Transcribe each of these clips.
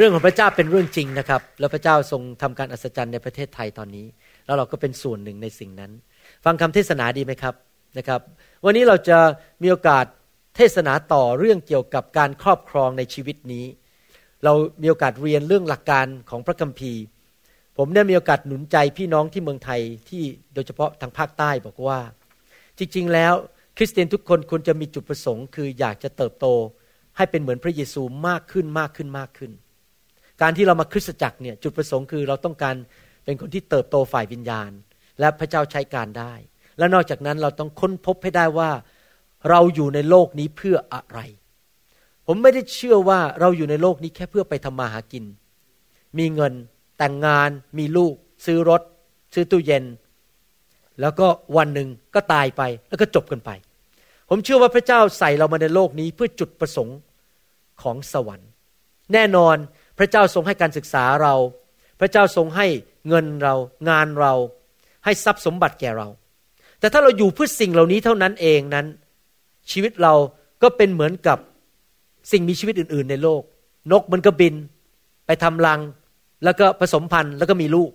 เรื่องของพระเจ้าเป็นเรื่องจริงนะครับ แล้วพระเจ้าทรงทำการอัศจรรย์ในประเทศไทยตอนนี้ แล้วเราก็เป็นส่วนหนึ่งในสิ่งนั้น ฟังคำเทศนาดีไหมครับนะครับ วันนี้เราจะมีโอกาสเทศนาต่อเรื่องเกี่ยวกับการครอบครองในชีวิตนี้ เรามีโอกาสเรียนเรื่องหลักการของพระคัมภีร์ ผมได้มีโอกาสหนุนใจพี่น้องที่เมืองไทยที่โดยเฉพาะทางภาคใต้บอกว่า จริงๆ แล้วคริสเตียนทุกคนควรจะมีจุดประสงค์ คืออยากจะเติบโตให้เป็นเหมือนพระเยซูมากขึ้นมากขึ้นมากขึ้น การที่เรามาคริสตจักรเนี่ยจุดประสงค์คือเราต้องการเป็นคนที่เติบโตฝ่ายวิญญาณ และพระเจ้าใช้การได้ และนอกจากนั้นเราต้องค้นพบให้ได้ว่าเราอยู่ในโลกนี้เพื่ออะไร ผมไม่ได้เชื่อว่าเราอยู่ในโลกนี้แค่เพื่อไปทำมาหากิน มีเงินแต่งงานมีลูก ซื้อรถ ซื้อตู้เย็น แล้วก็วันหนึ่งก็ตายไปแล้วก็จบกันไป ผมเชื่อว่าพระเจ้าใส่เรามาในโลกนี้เพื่อจุดประสงค์ของสวรรค์ แน่นอน พระเจ้าทรงให้การศึกษาเรา พระเจ้าทรงให้เงินเรางานเรา ให้ทรัพย์สมบัติแก่เรา แต่ถ้าเราอยู่เพื่อสิ่งเหล่านี้เท่านั้นเองนั้น ชีวิตเราก็เป็นเหมือนกับสิ่งมีชีวิตอื่น ๆ ในโลก นกมันก็บิน ไปทำรัง แล้วก็ผสมพันธุ์แล้วก็มีลูก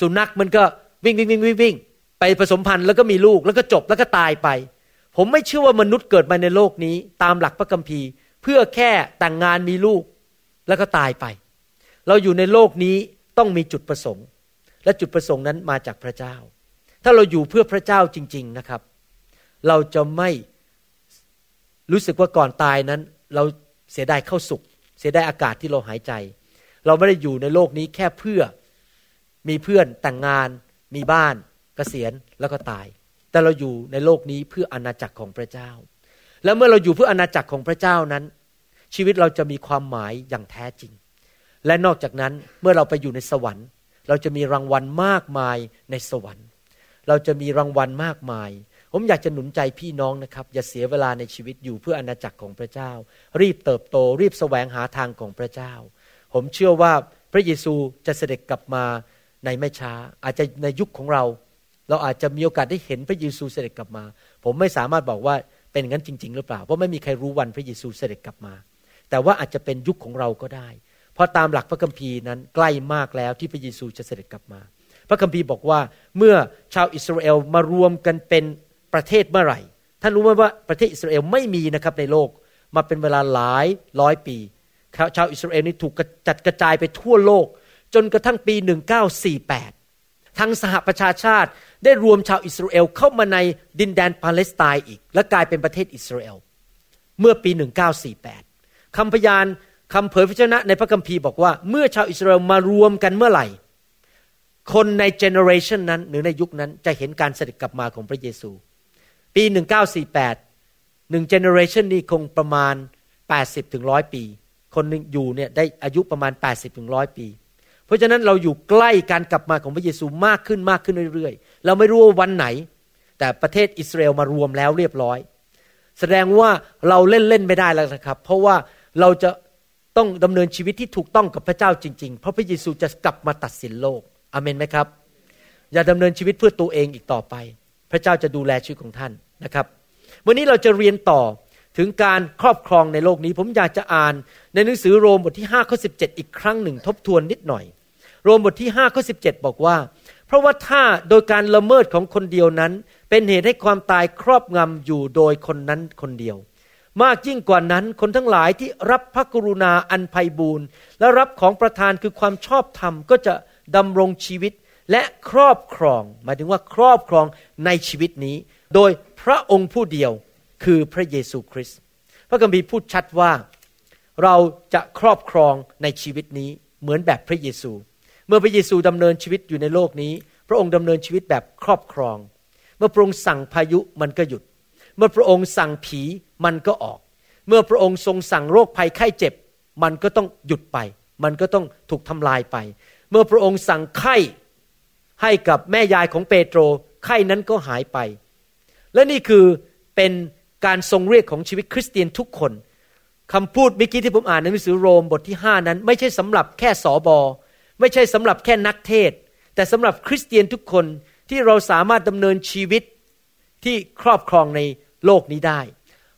สุนัขมันก็วิ่งวิ่งวิ่งวิ่งวิ่งไปผสมพันธุ์แล้วก็มีลูกแล้วก็จบแล้วก็ตายไป ผมไม่เชื่อว่ามนุษย์เกิดมาในโลกนี้ ตามหลักพระคัมภีร์ เพื่อแค่แต่งงานมีลูก แล้วก็ตายไป เราอยู่ในโลกนี้ต้องมีจุดประสงค์ และจุดประสงค์นั้นมาจากพระเจ้า ถ้าเราอยู่เพื่อพระเจ้าจริง ๆนะครับ เราจะไม่รู้สึกว่าก่อนตายนั้น เราเสียดายเข้าสุข เสียดายอากาศที่เราหายใจ เราไม่ได้อยู่ในโลกนี้แค่เพื่อมีเพื่อนแต่งงาน มีบ้านกเกษียณแล้วก็ตาย แต่เราอยู่ในโลกนี้เพื่ออนาจักรของพระเจ้า แล้วเมื่อเราอยู่เพื่ออนาจักรของพระเจ้านั้น ชีวิตเราจะมีความหมายอย่างแท้จริง และนอกจากนั้นเมื่อเราไปอยู่ในสวรรค์ เราจะมีรางวัลมากมายในสวรรค์ เราจะมีรางวัลมากมาย ผมอยากจะหนุนใจพี่น้องนะครับ อย่าเสียเวลาในชีวิตอยู่เพื่ออนาจักรของพระเจ้า รีบเติบโต รีบแสวงหาทางของพระเจ้า ผมเชื่อว่าพระเยซูจะเสด็จกลับมาในไม่ช้า อาจจะในยุคของเรา เราอาจจะมีโอกาสได้เห็นพระเยซูเสด็จกลับมา ผมไม่สามารถบอกว่าเป็นงั้นจริง ๆ หรือเปล่า เพราะไม่มีใครรู้วันพระเยซูเสด็จกลับมา แต่ว่าอาจจะเป็นยุคของเราก็ได้ เพราะตามหลักพระคัมภีร์นั้นใกล้มากแล้วที่พระเยซูจะเสด็จกลับมา พระคัมภีร์บอกว่าเมื่อชาวอิสราเอลมารวมกันเป็นประเทศเมื่อไหร่ ท่านรู้ไหมว่าประเทศอิสราเอลไม่มีนะครับในโลกมาเป็นเวลาหลายร้อยปีชาวอิสราเอลนี่ถูกจัดกระจายไปทั่วโลก จนกระทั่งปี 1948ทั้งสหประชาชาติได้รวมชาวอิสราเอลเข้ามาในดินแดนปาเลสไตน์อีก และกลายเป็นประเทศอิสราเอลเมื่อปี 1948 คำพยานคำเผยพระชนะในพระคัมภีร์บอกว่า เมื่อชาวอิสราเอลมารวมกันเมื่อไหร่ คนใน generation นั้นหรือในยุคนั้นจะเห็นการเสด็จกลับมาของพระเยซู ปี 1948หนึ่ง generation นี้คงประมาณ 80ถึงร้อยปี คนหนึ่งอยู่เนี่ยได้อายุประมาณ 80ถึงร้อยปี เพราะฉะนั้นเราอยู่ใกล้การกลับมาของพระเยซูมากขึ้นมากขึ้นเรื่อยๆ เราไม่รู้ว่าวันไหน แต่ประเทศอิสราเอลมารวมแล้วเรียบร้อย แสดงว่าเราเล่นเล่นไม่ได้แล้วนะครับ เพราะว่า เราจะต้องดำเนินชีวิตที่ถูกต้องกับพระเจ้าจริง ๆ เพราะพระเยซูจะกลับมาตัดสินโลกอเมนไหมครับ อย่าดำเนินชีวิตเพื่อตัวเองอีกต่อไป พระเจ้าจะดูแลชีวิตของท่านนะครับ วันนี้เราจะเรียนต่อถึงการครอบครองในโลกนี้ ผมอยากจะอ่านในหนังสือโรมบทที่5ข้อ17 อีกครั้งหนึ่งทบทวนนิดหน่อย โรมบทที่5ข้อ17 บอกว่า เพราะว่าถ้าโดยการละเมิดของคนเดียวนั้น เป็นเหตุให้ความตายครอบงำอยู่โดยคนนั้นคนเดียว มากยิ่งกว่านั้นคนทั้งหลายที่รับพระกรุณาอันไพบูรณ์และรับของประทานคือความชอบธรรมก็จะดำรงชีวิตและครอบครอง หมายถึงว่าครอบครองในชีวิตนี้ โดยพระองค์ผู้เดียวคือพระเยซูคริสต์พระคัมภีร์พูดชัดว่า เราจะครอบครองในชีวิตนี้เหมือนแบบพระเยซู เมื่อพระเยซูดำเนินชีวิตอยู่ในโลกนี้ พระองค์ดำเนินชีวิตแบบครอบครอง เมื่อพระองค์สั่งพายุมันก็หยุด เมื่อพระองค์สั่งผี มันก็ออก เมื่อพระองค์ทรงสั่งโรคภัยไข้เจ็บ มันก็ต้องหยุดไป มันก็ต้องถูกทำลายไป เมื่อพระองค์สั่งไข้ให้กับแม่ยายของเปโตรไข้นั้นก็หายไป และนี่คือเป็นการทรงเรียกของชีวิตคริสเตียนทุกคนคำพูดเมื่อกี้ที่ผมอ่านในหนังสือโรมบทที่ห้านั้น ไม่ใช่สำหรับแค่สอบอ ไม่ใช่สำหรับแค่นักเทศ แต่สำหรับคริสเตียนทุกคนที่เราสามารถดำเนินชีวิตที่ครอบครองในโลกนี้ได้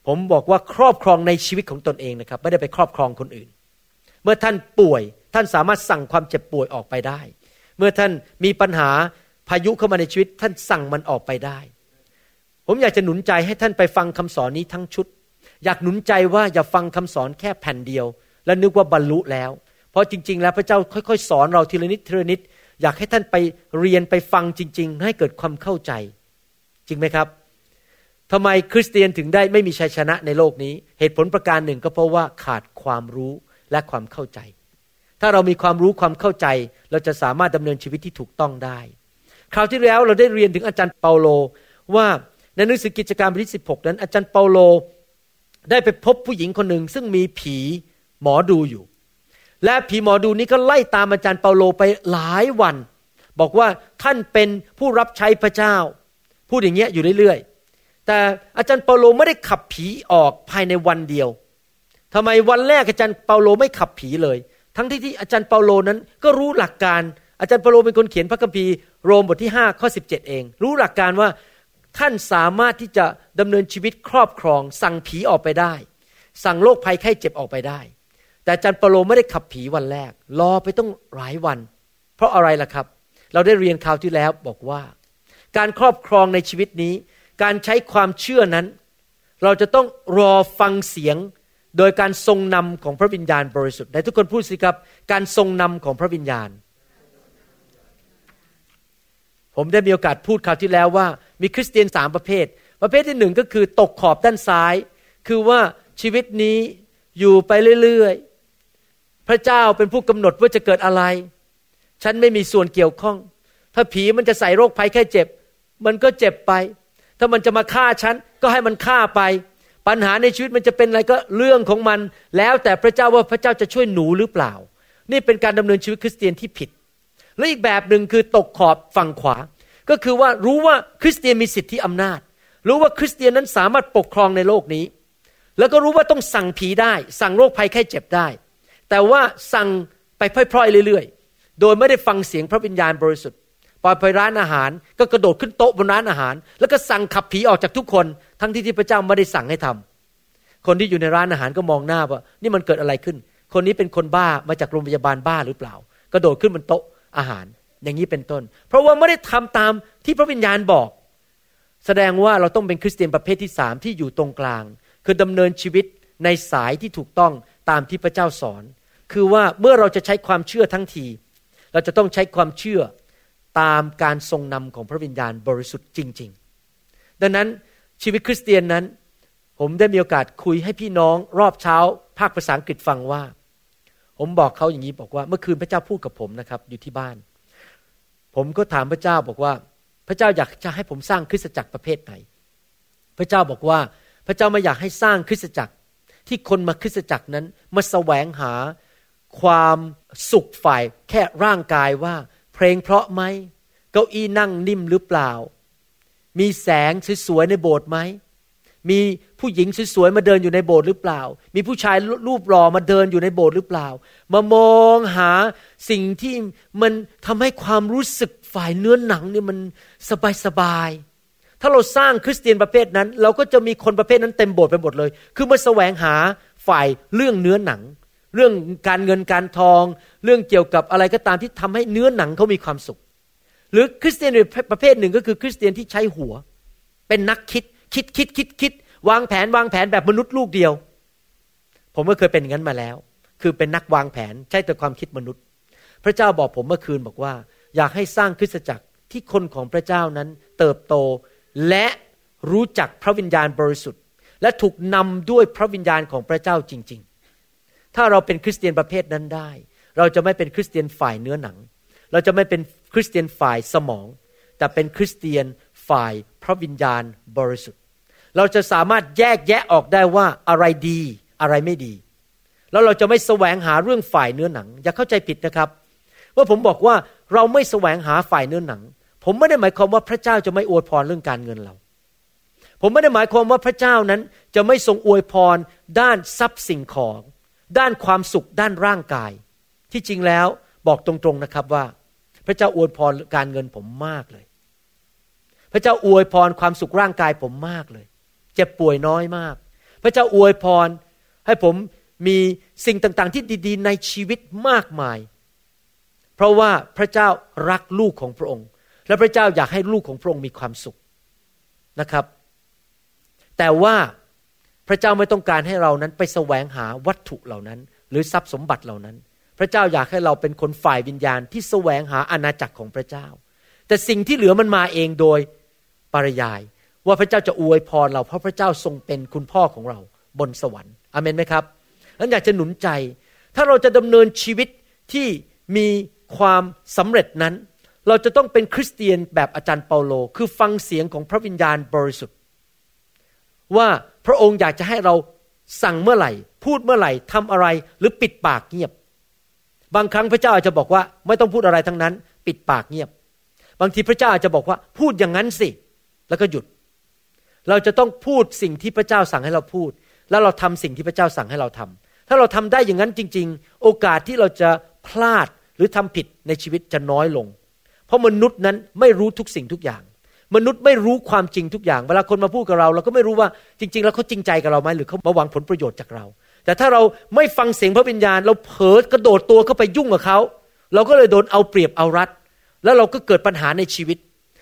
ผมบอกว่าครอบครองในชีวิตของตนเองนะครับ ไม่ได้ไปครอบครองคนอื่น เมื่อท่านป่วยท่านสามารถสั่งความเจ็บป่วยออกไปได้ เมื่อท่านมีปัญหาพายุเข้ามาในชีวิต ท่านสั่งมันออกไปได้ ผมอยากจะหนุนใจให้ท่านไปฟังคำสอนนี้ทั้งชุด อยากหนุนใจว่าอย่าฟังคำสอนแค่แผ่นเดียว แล้วนึกว่าบรรลุแล้ว เพราะจริง ๆ แล้วพระเจ้าค่อยๆ สอนเราทีละนิดทีละนิด อยากให้ท่านไปเรียนไปฟังจริง ๆ ให้เกิดความเข้าใจ จริงไหมครับ ทำไมคริสเตียนถึงได้ไม่มีชัยชนะในโลกนี้ เหตุผลประการหนึ่งก็เพราะว่าขาดความรู้และความเข้าใจ ถ้าเรามีความรู้ความเข้าใจ เราจะสามารถดำเนินชีวิตที่ถูกต้องได้ คราวที่แล้วเราได้เรียนถึงอาจารย์เปาโล ว่าในหนังสือกิจการบทที่สิบหกนั้น อาจารย์เปาโลได้ไปพบผู้หญิงคนหนึ่ง ซึ่งมีผีหมอดูอยู่ และผีหมอดูนี้ก็ไล่ตามอาจารย์เปาโลไปหลายวัน บอกว่าท่านเป็นผู้รับใช้พระเจ้า พูดอย่างเงี้ยอยู่เรื่อย แต่อาจารย์เปาโลไม่ได้ขับผีออกภายในวันเดียวทำไมวันแรกอาจารย์เปาโลไม่ขับผีเลย ทั้งที่ที่อาจารย์เปาโลนั้นก็รู้หลักการ อาจารย์เปาโลเป็นคนเขียนพระคัมภีร์โรมบทที่5ข้อ17 เอง รู้หลักการว่าท่านสามารถที่จะดำเนินชีวิตครอบครอง สั่งผีออกไปได้ สั่งโรคภัยไข้เจ็บออกไปได้ แต่อาจารย์เปาโลไม่ได้ขับผีวันแรก รอไปต้องหลายวัน เพราะอะไรล่ะครับ เราได้เรียนคราวที่แล้วบอกว่า การครอบครองในชีวิตนี้ การใช้ความเชื่อนั้น เราจะต้องรอฟังเสียงโดยการทรงนำของพระวิญญาณบริสุทธิ์ในทุกคนพูดสิครับ การทรงนำของพระวิญญาณ ผมได้มีโอกาสพูดคราวที่แล้วว่า มีคริสเตียนสามประเภท ประเภทที่หนึ่งก็คือตกขอบด้านซ้าย คือว่าชีวิตนี้อยู่ไปเรื่อยๆ พระเจ้าเป็นผู้กำหนดว่าจะเกิดอะไร ฉันไม่มีส่วนเกี่ยวข้อง ถ้าผีมันจะใส่โรคภัยแค่เจ็บ มันก็เจ็บไป ถ้ามันจะมาฆ่าฉันก็ให้มันฆ่าไป ปัญหาในชีวิตมันจะเป็นอะไรก็เรื่องของมัน แล้วแต่พระเจ้าว่าพระเจ้าจะช่วยหนูหรือเปล่า นี่เป็นการดำเนินชีวิตคริสเตียนที่ผิด และอีกแบบหนึ่งคือตกขอบฝั่งขวา ก็คือว่ารู้ว่าคริสเตียนมีสิทธิอำนาจ รู้ว่าคริสเตียนนั้นสามารถปกครองในโลกนี้ แล้วก็รู้ว่าต้องสั่งผีได้ สั่งโรคภัยไข้เจ็บได้ แต่ว่าสั่งไปพล่อยๆเรื่อยๆ โดยไม่ได้ฟังเสียงพระวิญญาณบริสุทธิ์ พอไปร้านอาหาร ก็กระโดดขึ้นโต๊ะบนร้านอาหาร แล้วก็สั่งขับผีออกจากทุกคน ทั้งที่ที่พระเจ้าไม่ได้สั่งให้ทำคนที่อยู่ในร้านอาหารก็มองหน้าว่า นี่มันเกิดอะไรขึ้น คนนี้เป็นคนบ้ามาจากโรงพยาบาลบ้าหรือเปล่า กระโดดขึ้นบนโต๊ะอาหาร อย่างนี้เป็นต้น เพราะว่าไม่ได้ทำตามที่พระวิญญาณบอก แสดงว่าเราต้องเป็นคริสเตียนประเภทที่สามที่อยู่ตรงกลาง คือดำเนินชีวิตในสายที่ถูกต้องตามที่พระเจ้าสอน คือว่าเมื่อเราจะใช้ความเชื่อทั้งที เราจะต้องใช้ความเชื่อ ตามการทรงนำของพระวิญญาณบริสุทธิ์จริง ๆ ดังนั้นชีวิตคริสเตียนนั้น ผมได้มีโอกาสคุยให้พี่น้องรอบเช้า ภาคภาษาอังกฤษฟังว่า ผมบอกเขาอย่างนี้บอกว่าเมื่อคืนพระเจ้าพูดกับผมนะครับอยู่ที่บ้าน ผมก็ถามพระเจ้าบอกว่า พระเจ้าอยากจะให้ผมสร้างคริสตจักรประเภทไหน พระเจ้าบอกว่าพระเจ้าไม่อยากให้สร้างคริสตจักรที่คนมาคริสตจักรนั้นมาแสวงหาความสุขฝ่ายแค่ร่างกายว่า เพลงเพราะไหมเก้าอี้นั่งนิ่มหรือเปล่า มีแสงสวยๆในโบสถ์ไหมมีผู้หญิงสวยๆมาเดินอยู่ในโบสถ์หรือเปล่า มีผู้ชายรูปหล่อมาเดินอยู่ในโบสถ์หรือเปล่า มามองหาสิ่งที่มันทำให้ความรู้สึกฝ่ายเนื้อหนังเนี่ยมันสบายๆ ถ้าเราสร้างคริสเตียนประเภทนั้น เราก็จะมีคนประเภทนั้นเต็มโบสถ์ไปหมดเลย คือมาแสวงหาฝ่ายเรื่องเนื้อหนัง เรื่องการเงินการทอง เรื่องเกี่ยวกับอะไรก็ตามที่ทำให้เนื้อหนังเขามีความสุข หรือคริสเตียนประเภทหนึ่งก็คือคริสเตียนที่ใช้หัว เป็นนักคิดคิดคิดคิดคิดวางแผนวางแผนแบบมนุษย์ลูกเดียว ผมก็เคยเป็นอย่างนั้นมาแล้ว คือเป็นนักวางแผนใช้แต่ความคิดมนุษย์ พระเจ้าบอกผมเมื่อคืนบอกว่า อยากให้สร้างคริสตจักรที่คนของพระเจ้านั้นเติบโตและรู้จักพระวิญญาณบริสุทธิ์ และถูกนำด้วยพระวิญญาณของพระเจ้าจริง ถ้าเราเป็นคริสเตียนประเภทนั้นได้ เราจะไม่เป็นคริสเตียนฝ่ายเนื้อหนัง เราจะไม่เป็นคริสเตียนฝ่ายสมอง แต่เป็นคริสเตียนฝ่ายพระวิญญาณบริสุทธิ์ เราจะสามารถแยกแยะออกได้ว่าอะไรดีอะไรไม่ดี แล้วเราจะไม่แสวงหาเรื่องฝ่ายเนื้อหนัง อย่าเข้าใจผิดนะครับ ว่าผมบอกว่าเราไม่แสวงหาฝ่ายเนื้อหนัง ผมไม่ได้หมายความว่าพระเจ้าจะไม่อวยพรเรื่องการเงินเรา ผมไม่ได้หมายความว่าพระเจ้านั้นจะไม่ทรงอวยพรด้านทรัพย์สิ่งของ ด้านความสุขด้านร่างกาย ที่จริงแล้วบอกตรงๆนะครับว่า พระเจ้าอวยพรการเงินผมมากเลย พระเจ้าอวยพรความสุขร่างกายผมมากเลย เจ็บป่วยน้อยมาก พระเจ้าอวยพรให้ผมมีสิ่งต่างๆ ที่ดีๆ ในชีวิตมากมาย เพราะว่าพระเจ้ารักลูกของพระองค์ และพระเจ้าอยากให้ลูกของพระองค์มีความสุขนะครับ แต่ว่า พระเจ้าไม่ต้องการให้เรานั้นไปแสวงหาวัตถุเหล่านั้น หรือทรัพย์สมบัติเหล่านั้น พระเจ้าอยากให้เราเป็นคนฝ่ายวิญญาณที่แสวงหาอาณาจักรของพระเจ้า แต่สิ่งที่เหลือมันมาเองโดยปริยาย ว่าพระเจ้าจะอวยพรเราเพราะพระเจ้าทรงเป็นคุณพ่อของเราบนสวรรค์อเมนไหมครับนั้นอยากจะหนุนใจ ถ้าเราจะดำเนินชีวิตที่มีความสำเร็จนั้น เราจะต้องเป็นคริสเตียนแบบอาจารย์เปาโล คือฟังเสียงของพระวิญญาณบริสุทธิ์ ว่า พระองค์อยากจะให้เราสั่งเมื่อไหร่ พูดเมื่อไหร่ทำอะไรหรือปิดปากเงียบ บางครั้งพระเจ้าอาจจะบอกว่าไม่ต้องพูดอะไรทั้งนั้น ปิดปากเงียบ บางทีพระเจ้าอาจจะบอกว่าพูดอย่างนั้นสิ แล้วก็หยุด เราจะต้องพูดสิ่งที่พระเจ้าสั่งให้เราพูด แล้วเราทำสิ่งที่พระเจ้าสั่งให้เราทำถ้าเราทำได้อย่างนั้นจริง ๆ โอกาสที่เราจะพลาดหรือทำผิดในชีวิตจะน้อยลง เพราะมนุษย์นั้นไม่รู้ทุกสิ่งทุกอย่าง มนุษย์ไม่รู้ความจริงทุกอย่าง เวลาคนมาพูดกับเรา เราก็ไม่รู้ว่าจริง ๆ แล้วเขาจริงใจกับเราไหมหรือเขามาหวังผลประโยชน์จากเรา แต่ถ้าเราไม่ฟังเสียงพระวิญญาณ เราเผลอกระโดดตัวเข้าไปยุ่งกับเขาเราก็เลยโดนเอาเปรียบเอารัด แล้วเราก็เกิดปัญหาในชีวิต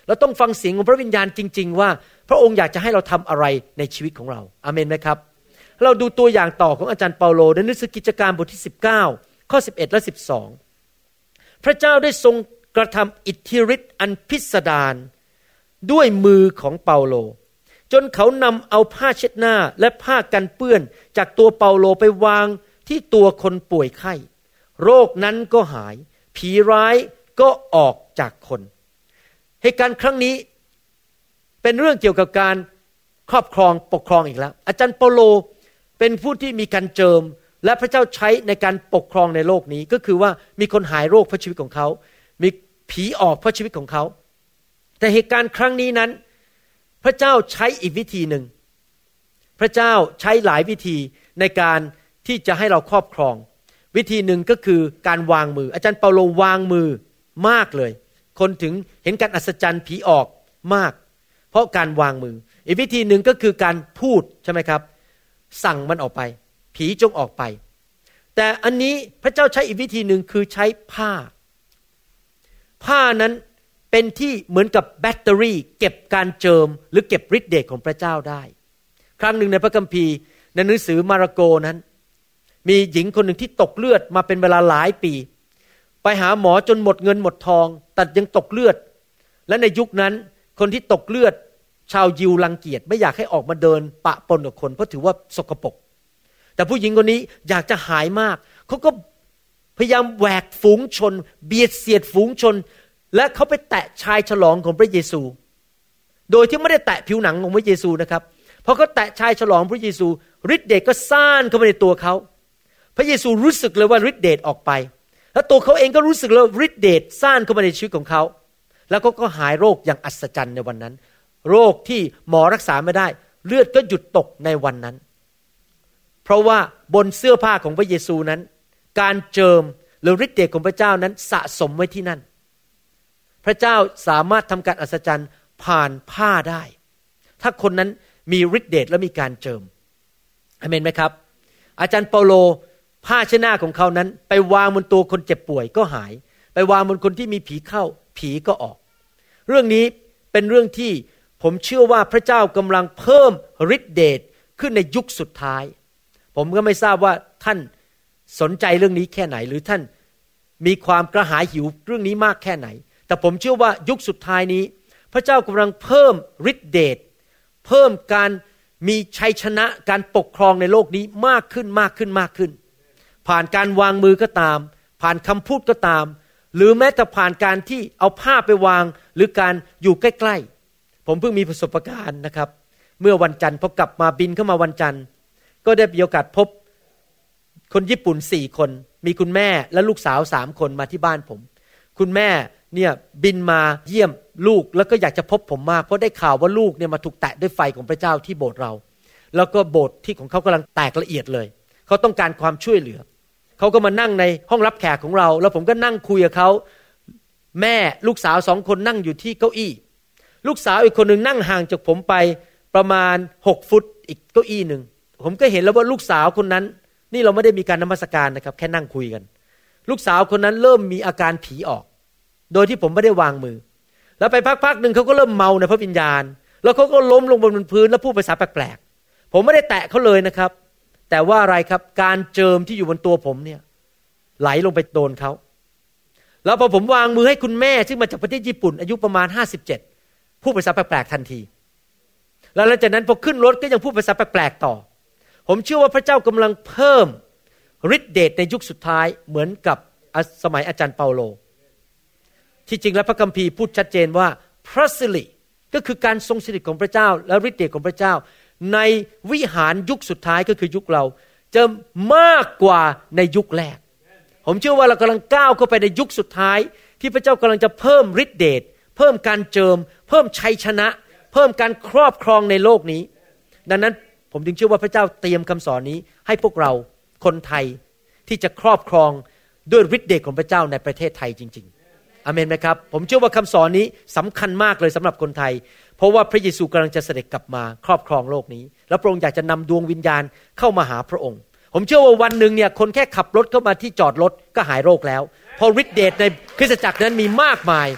เราต้องฟังเสียงของพระวิญญาณจริง ๆ ว่า พระองค์อยากจะให้เราทำอะไรในชีวิตของเราอาเมนไหมครับ เราดูตัวอย่างต่อของอาจารย์เปาโลในหนังสือกิจการบทที่ 19 ข้อ 11 และ 12 พระเจ้าได้ทรงกระทำอิทธิฤทธิ์อันพิสดาร ด้วยมือของเปาโล จนเขานำเอาผ้าเช็ดหน้าและผ้ากันเปื้อนจากตัวเปาโลไปวางที่ตัวคนป่วยไข้ โรคนั้นก็หาย ผีร้ายก็ออกจากคนเหตุการณ์ครั้งนี้เป็นเรื่องเกี่ยวกับการครอบครองปกครองอีกแล้ว อาจารย์เปาโลเป็นผู้ที่มีการเจิมและพระเจ้าใช้ในการปกครองในโลกนี้ก็คือว่ามีคนหายโรคเพราะชีวิตของเขา มีผีออกเพราะชีวิตของเขา แต่เหตุการณ์ครั้งนี้นั้น พระเจ้าใช้อีกวิธีหนึ่ง พระเจ้าใช้หลายวิธีในการที่จะให้เราครอบครอง วิธีหนึ่งก็คือการวางมือ อาจารย์เปาโลวางมือมากเลย คนถึงเห็นการอัศจรรย์ผีออกมาก เพราะการวางมือ อีกวิธีหนึ่งก็คือการพูดใช่ไหมครับ สั่งมันออกไป ผีจงออกไป แต่อันนี้พระเจ้าใช้อีกวิธีหนึ่งคือใช้ผ้า ผ้านั้น เป็นที่เหมือนกับแบตเตอรี่ เก็บการเจิม หรือเก็บฤทธิ์เดชของพระเจ้าได้ ครั้งหนึ่งในพระคัมภีร์ในหนังสือมาระโกนั้น มีหญิงคนหนึ่งที่ตกเลือดมาเป็นเวลาหลายปี ไปหาหมอจนหมดเงินหมดทอง แต่ยังตกเลือด และในยุคนั้นคนที่ตกเลือด ชาวยิวรังเกียจไม่อยากให้ออกมาเดิน ปะปนกับคนเพราะถือว่าสกปรกแต่ผู้หญิงคนนี้อยากจะหายมากเขาก็พยายามแหวกฝูงชน เบียดเสียดฝูงชน และเขาไปแตะชายฉลองของพระเยซู โดยที่ไม่ได้แตะผิวหนังของพระเยซูนะครับพอเขาแตะชายฉลองพระเยซูฤทธิเดชก็ซ่านเข้าไปในตัวเขาพระเยซูรู้สึกเลยว่าฤทธิเดชออกไป แล้วตัวเขาเองก็รู้สึกเลยฤทธิเดชซ่านเข้ามาในชีวิตของเขาแล้วก็ก็หายโรคอย่างอัศจรรย์ในวันนั้น โรคที่หมอรักษาไม่ได้ เลือดก็หยุดตกในวันนั้น เพราะว่าบนเสื้อผ้าของพระเยซูนั้น การเจิมหรือฤทธิ์เดชของพระเจ้านั้นสะสมไว้ที่นั่น พระเจ้าสามารถทำการอัศจรรย์ผ่านผ้าได้ ถ้าคนนั้นมีฤทธิ์เดชและมีการเจิมอเมนไหมครับ อาจารย์เปาโลผ้าเชน้าของเขานั้น ไปวางบนตัวคนเจ็บป่วยก็หาย ไปวางบนคนที่มีผีเข้า ผีก็ออก เรื่องนี้เป็นเรื่องที่ผมเชื่อว่าพระเจ้ากำลังเพิ่มฤทธิเดชขึ้นในยุคสุดท้าย ผมก็ไม่ทราบว่าท่านสนใจเรื่องนี้แค่ไหน หรือท่านมีความกระหายหิวเรื่องนี้มากแค่ไหน แต่ผมเชื่อว่ายุคสุดท้ายนี้ พระเจ้ากำลังเพิ่มฤทธิเดชเพิ่มการมีชัยชนะการปกครองในโลกนี้มากขึ้นมากขึ้นมากขึ้น ผ่านการวางมือก็ตาม ผ่านคำพูดก็ตาม หรือแม้แต่ผ่านการที่เอาผ้าไปวาง หรือการอยู่ใกล้ๆ ผมเพิ่งมีประสบการณ์นะครับ เมื่อวันจันทร์พอกลับมาบินเข้ามาวันจันทร์ ก็ได้มีโอกาสพบคนญี่ปุ่นสี่คน มีคุณแม่และลูกสาวสามคนมาที่บ้านผม คุณแม่เนี่ยบินมาเยี่ยมลูกแล้วก็อยากจะพบผมมากเพราะได้ข่าวว่าลูกเนี่ยมาถูกแตะด้วยไฟของพระเจ้าที่โบสถ์เรา แล้วก็โบสถ์ที่ของเขากำลังแตกละเอียดเลย เขาต้องการความช่วยเหลือ เขาก็มานั่งในห้องรับแขกของเรา แล้วผมก็นั่งคุยกับเขาแม่ลูกสาวสองคนนั่งอยู่ที่เก้าอี้ ลูกสาวอีกคนหนึ่งนั่งห่างจากผมไปประมาณหกฟุตอีกเก้าอี้หนึ่งผมก็เห็นแล้วว่าลูกสาวคนนั้น นี่เราไม่ได้มีการนมัสการนะครับ แค่นั่งคุยกัน ลูกสาวคนนั้นเริ่มมีอาการผีออก โดยที่ผมไม่ได้วางมือ แล้วไปพักๆหนึ่งเขาก็เริ่มเมาในพระวิญญาณ แล้วเขาก็ล้มลงบนพื้นแล้วพูดภาษาแปลกๆ ผมไม่ได้แตะเขาเลยนะครับ แต่ว่าอะไรครับการเจิมที่อยู่บนตัวผมเนี่ยไหลลงไปโดนเขาแล้วพอผมวางมือให้คุณแม่ ซึ่งมาจากประเทศญี่ปุ่น อายุประมาณห้าสิบเจ็ดพูดภาษาแปลกๆทันที แล้วหลังจากนั้นพอขึ้นรถก็ยังพูดภาษาแปลกๆต่อ ผมเชื่อว่าพระเจ้ากำลังเพิ่มฤทธิเดชในยุคสุดท้ายเหมือนกับสมัยอาจารย์เปาโล ที่จริงแล้วพระคัมภีร์พูดชัดเจนว่าพระสิริก็คือการทรงสิริของพระเจ้า และฤทธิ์เดชของพระเจ้า ในวิหารยุคสุดท้ายก็คือยุคเรา จะมากกว่าในยุคแรก ผมเชื่อว่าเรากำลังก้าวเข้าไปในยุคสุดท้าย ที่พระเจ้ากำลังจะเพิ่มฤทธิเดชเพิ่มการเจิม เพิ่มชัยชนะ เพิ่มการครอบครองในโลกนี้ ดังนั้นผมจึงเชื่อว่าพระเจ้าเตรียมคำสอนนี้ ให้พวกเราคนไทยที่จะครอบครองด้วยฤทธิเดชของพระเจ้าในประเทศไทยจริง ๆ อเมนไหมครับ ผมเชื่อว่าคำสอนนี้สำคัญมากเลยสำหรับคนไทย เพราะว่าพระเยซูกำลังจะเสด็จกลับมาครอบครองโลกนี้ แล้วพระองค์อยากจะนำดวงวิญญาณเข้ามาหาพระองค์ ผมเชื่อว่าวันหนึ่งเนี่ยคนแค่ขับรถเข้ามาที่จอดรถก็หายโรคแล้ว เพราะฤทธิเดชในคริสตจักรนั้นมีมากมาย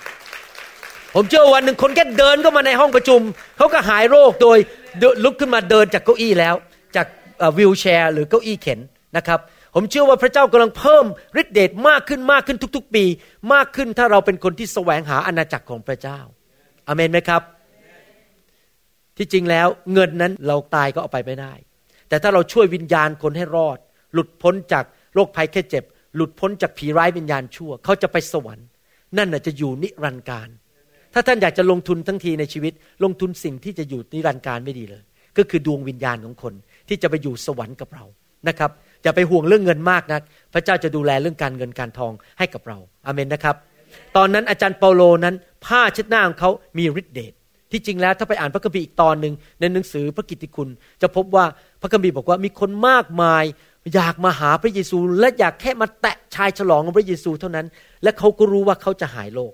ผมเชื่อวันหนึ่งคนแค่เดินเข้ามาในห้องประชุมเขาก็หายโรคโดยลุกขึ้นมาเดินจากเก้าอี้แล้ว จากวิวแชร์ หรือเก้าอี้เข็นนะครับ ผมเชื่อว่าพระเจ้ากำลังเพิ่มฤทธิเดชมากขึ้นมากขึ้นทุก ๆ ปี มากขึ้นถ้าเราเป็นคนที่แสวงหาอาณาจักรของพระเจ้าอเมนไหมครับ ที่จริงแล้วเงินนั้นเราตายก็เอาไปไม่ได้ แต่ถ้าเราช่วยวิญญาณคนให้รอด หลุดพ้นจากโรคภัยแค่เจ็บ หลุดพ้นจากผีร้ายวิญญาณชั่ว เขาจะไปสวรรค์ นั่นน่ะจะอยู่นิรันดร์การ ถ้าท่านอยากจะลงทุนทั้งทีในชีวิต ลงทุนสิ่งที่จะอยู่นิรันดร์การไม่ดีเลย ก็คือดวงวิญญาณของคนที่จะไปอยู่สวรรค์กับเรานะครับ อย่าไปห่วงเรื่องเงินมากนะพระเจ้าจะดูแลเรื่องการเงินการทองให้กับเราอาเมนนะครับ ตอนนั้นอาจารย์เปาโลนั้น ผ้าเช็ดหน้าของเขามีฤทธิ์เดชที่จริงแล้วถ้าไปอ่านพระคัมภีร์อีกตอนหนึ่งในหนังสือพระกิตติคุณ จะพบว่าพระคัมภีร์บอกว่ามีคนมากมาย อยากมาหาพระเยซู และอยากแค่มาแตะชายฉลองของพระเยซูเท่านั้น และเขาก็รู้ว่าเขาจะหายโรค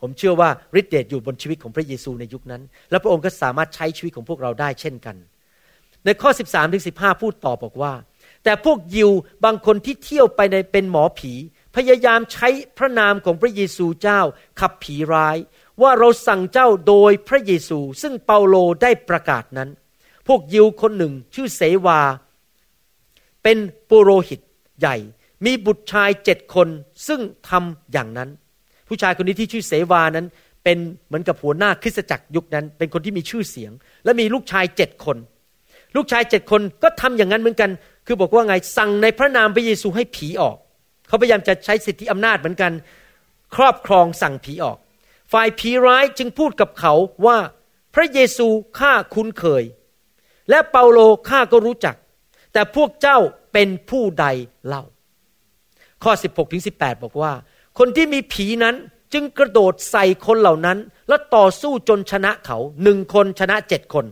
ผมเชื่อว่าฤทธิ์เดชอยู่บนชีวิตของพระเยซูในยุคนั้น และพระองค์ก็สามารถใช้ชีวิตของพวกเราได้เช่นกัน ในข้อ 13ถึง15พูดต่อบอกว่า แต่พวกยิวบางคนที่เที่ยวไปในเป็นหมอผี พยายามใช้พระนามของพระเยซูเจ้าขับผีร้าย ว่าเราสั่งเจ้าโดยพระเยซู ซึ่งเปาโลได้ประกาศนั้น พวกยิวคนหนึ่งชื่อเสวา เป็นปุโรหิตใหญ่ มีบุตรชายเจ็ดคนซึ่งทำอย่างนั้น ผู้ชายคนนี้ที่ชื่อเสวานั้นเป็นเหมือนกับหัวหน้าคริสตจักรยุคนั้น เป็นคนที่มีชื่อเสียง และมีลูกชายเจ็ดคน ลูกชายเจ็ดคนก็ทำอย่างนั้นเหมือนกัน คือบอกว่าไงสั่งในพระนามพระเยซูให้ผีออก เขาพยายามจะใช้สิทธิอำนาจเหมือนกัน ครอบครองสั่งผีออก ฝ่ายผีร้ายจึงพูดกับเขาว่าพระเยซูข้าคุ้นเคย และเปาโลข้าก็รู้จัก แต่พวกเจ้าเป็นผู้ใดเล่า ข้อ 16ถึง18 บอกว่า คนที่มีผีนั้นจึงกระโดดใส่คนเหล่านั้น แล้วต่อสู้จนชนะเขาหนึ่งคนชนะเจ็ดคน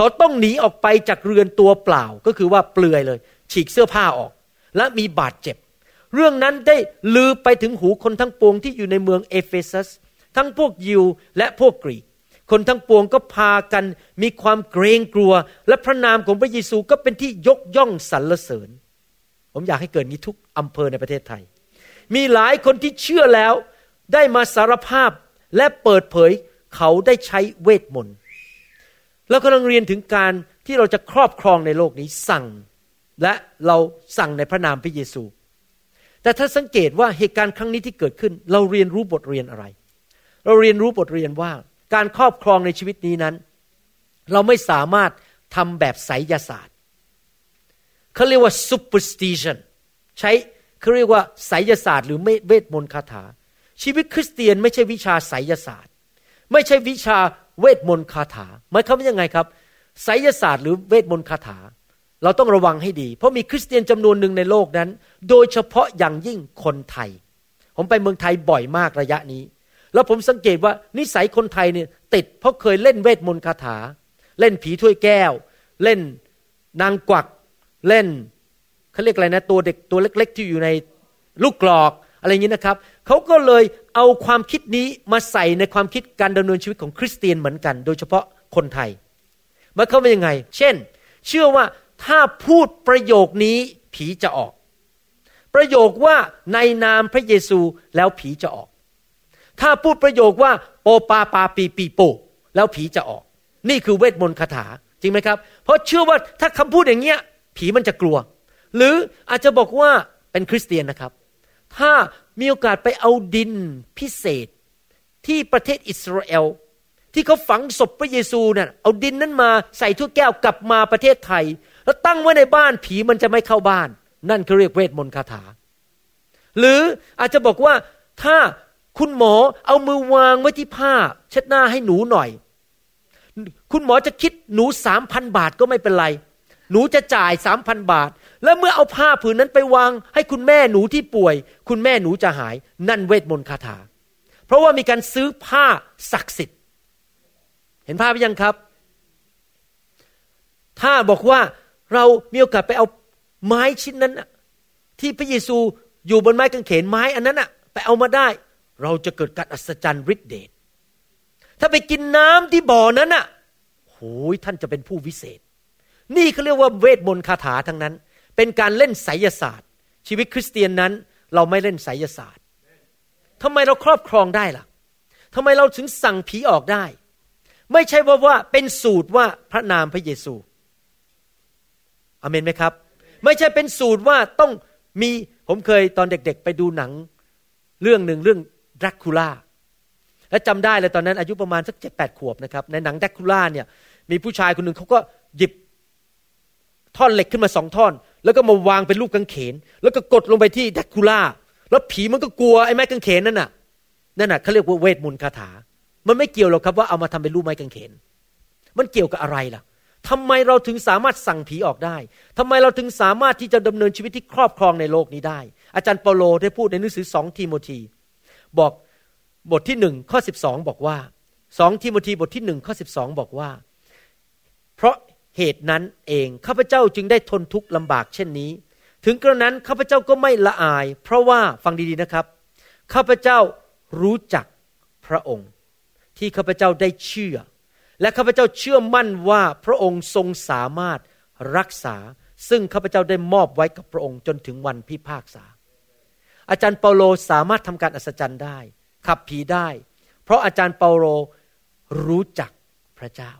เขาต้องหนีออกไปจากเรือนตัวเปล่าก็คือว่าเปลือยเลย ฉีกเสื้อผ้าออก และมีบาดเจ็บ เรื่องนั้นได้ลือไปถึงหูคนทั้งปวงที่อยู่ในเมืองเอเฟซัส ทั้งพวกยิวและพวกกรีก คนทั้งปวงก็พากันมีความเกรงกลัว และพระนามของพระเยซูก็เป็นที่ยกย่องสรรเสริญ ผมอยากให้เกิดนี้ทุกอำเภอในประเทศไทย มีหลายคนที่เชื่อแล้วได้มาสารภาพและเปิดเผยเขาได้ใช้เวทมนต์ เรากำลังเรียนถึงการที่เราจะครอบครองในโลกนี้สั่ง และเราสั่งในพระนามพระเยซู แต่ถ้าสังเกตว่าเหตุการณ์ครั้งนี้ที่เกิดขึ้น เราเรียนรู้บทเรียนอะไร เราเรียนรู้บทเรียนว่าการครอบครองในชีวิตนี้นั้น เราไม่สามารถทำแบบไสยศาสตร์เขาเรียกว่า superstition ใช้เขาเรียกว่าไสยศาสตร์ หรือเวทมนต์คาถา ชีวิตคริสเตียนไม่ใช่วิชาไสยศาสตร์ ไม่ใช่วิชา เวทมนต์คาถาหมายความว่ายังไงครับไสยศาสตร์หรือเวทมนต์คาถา เราต้องระวังให้ดี เพราะมีคริสเตียนจำนวนหนึ่งในโลกนั้น โดยเฉพาะอย่างยิ่งคนไทย ผมไปเมืองไทยบ่อยมากระยะนี้ แล้วผมสังเกตว่านิสัยคนไทยเนี่ยติดเพราะเคยเล่นเวทมนต์คาถา เล่นผีถ้วยแก้ว เล่นนางกวักเล่นเขาเรียกอะไรนะตัวเด็กตัวเล็ก ๆ ที่อยู่ในลูกกรอก อะไรอย่างนี้นะครับเขาก็เลยเอาความคิดนี้มาใส่ในความคิดการดำเนินชีวิตของคริสเตียนเหมือนกัน โดยเฉพาะคนไทยมันเข้ามายังไง เช่น เชื่อว่าถ้าพูดประโยคนี้ผีจะออก ประโยคว่าในนามพระเยซูแล้วผีจะออก ถ้าพูดประโยคว่าโปปาปาปีปีโปแล้วผีจะออก นี่คือเวทมนต์คาถาจริงไหมครับ เพราะเชื่อว่าถ้าคำพูดอย่างเงี้ยผีมันจะกลัว หรืออาจจะบอกว่าเป็นคริสเตียนนะครับ ถ้ามีโอกาสไปเอาดินพิเศษที่ประเทศอิสราเอลที่เขาฝังศพพระเยซูเนะ่ยเอาดินนั้นมาใส่ถ้วยแก้วกลับมาประเทศไทย แล้วตั้งไว้ในบ้านผีมันจะไม่เข้าบ้าน นั่นเขาเรียกเวทมนต์คาถา หรืออาจจะบอกว่าถ้าคุณหมอเอามือวางไว้ที่ผ้า เช็ดหน้าให้หนูหน่อย คุณหมอจะคิดหนูสามพันบาทก็ไม่เป็นไร หนูจะจ่ายสามพันบาท แล้วเมื่อเอาผ้าผืนนั้นไปวางให้คุณแม่หนูที่ป่วย คุณแม่หนูจะหาย นั่นเวทมนต์คาถา เพราะว่ามีการซื้อผ้าศักดิ์สิทธิ์ เห็นภาพยังครับ ถ้าบอกว่าเรามีโอกาสไปเอาไม้ชิ้นนั้นที่พระเยซูอยู่บนไม้กางเขนไม้อันนั้นอะไปเอามาได้ เราจะเกิดการอัศจรรย์ฤทธิเดชถ้าไปกินน้ำที่บ่อนั้นอะโหยท่านจะเป็นผู้วิเศษ นี่เขาเรียกว่าเวทมนต์คาถาทั้งนั้น เป็นการเล่นไสยศาสตร์ ชีวิตคริสเตียนนั้นเราไม่เล่นไสยศาสตร์ทำไมเราครอบครองได้ล่ะทำไมเราถึงสั่งผีออกได้ ไม่ใช่ว่าว่าเป็นสูตรว่าพระนามพระเยซูอเมนไหมครับ ไม่ใช่เป็นสูตรว่าต้องมีผมเคยตอนเด็กๆ ไปดูหนังเรื่องหนึ่งเรื่องดรักคูล่าและจำได้เลยตอนนั้นอายุประมาณสักเจ็ดแปดขวบนะครับ ในหนังดรักคูล่าเนี่ยมีผู้ชายคนหนึ่งเขาก็หยิบท่อนเหล็กขึ้นมาสองท่อน แล้วก็มาวางเป็นลูกกางเขน แล้วก็กดลงไปที่ดักคูล่า แล้วผีมันก็กลัวไอ้ไม้กางเขนนั่นน่ะ นั่นน่ะเขาเรียกว่าเวทมนต์คาถา มันไม่เกี่ยวหรอกครับว่าเอามาทำเป็นรูปไม้กางเขน มันเกี่ยวกับอะไรล่ะทำไมเราถึงสามารถสั่งผีออกได้ทำไมเราถึงสามารถที่จะดำเนินชีวิตที่ครอบครองในโลกนี้ได้ อาจารย์เปาโลได้พูดในหนังสือสองทีโมธีบอกบทที่หนึ่งข้อสิบสองบอกว่าสองทีโมธีบทที่หนึ่งข้อสิบสองบอกว่า เพราะ เหตุนั้นเองข้าพเจ้าจึงได้ทนทุกข์ลำบากเช่นนี้ ถึงกระนั้นข้าพเจ้าก็ไม่ละอาย เพราะว่าฟังดีๆนะครับข้าพเจ้ารู้จักพระองค์ ที่ข้าพเจ้าได้เชื่อ และข้าพเจ้าเชื่อมั่นว่าพระองค์ทรงสามารถรักษา ซึ่งข้าพเจ้าได้มอบไว้กับพระองค์จนถึงวันพิพากษา อาจารย์เปาโลสามารถทำการอัศจรรย์ได้ ขับผีได้ เพราะอาจารย์เปาโลรู้จักพระเจ้า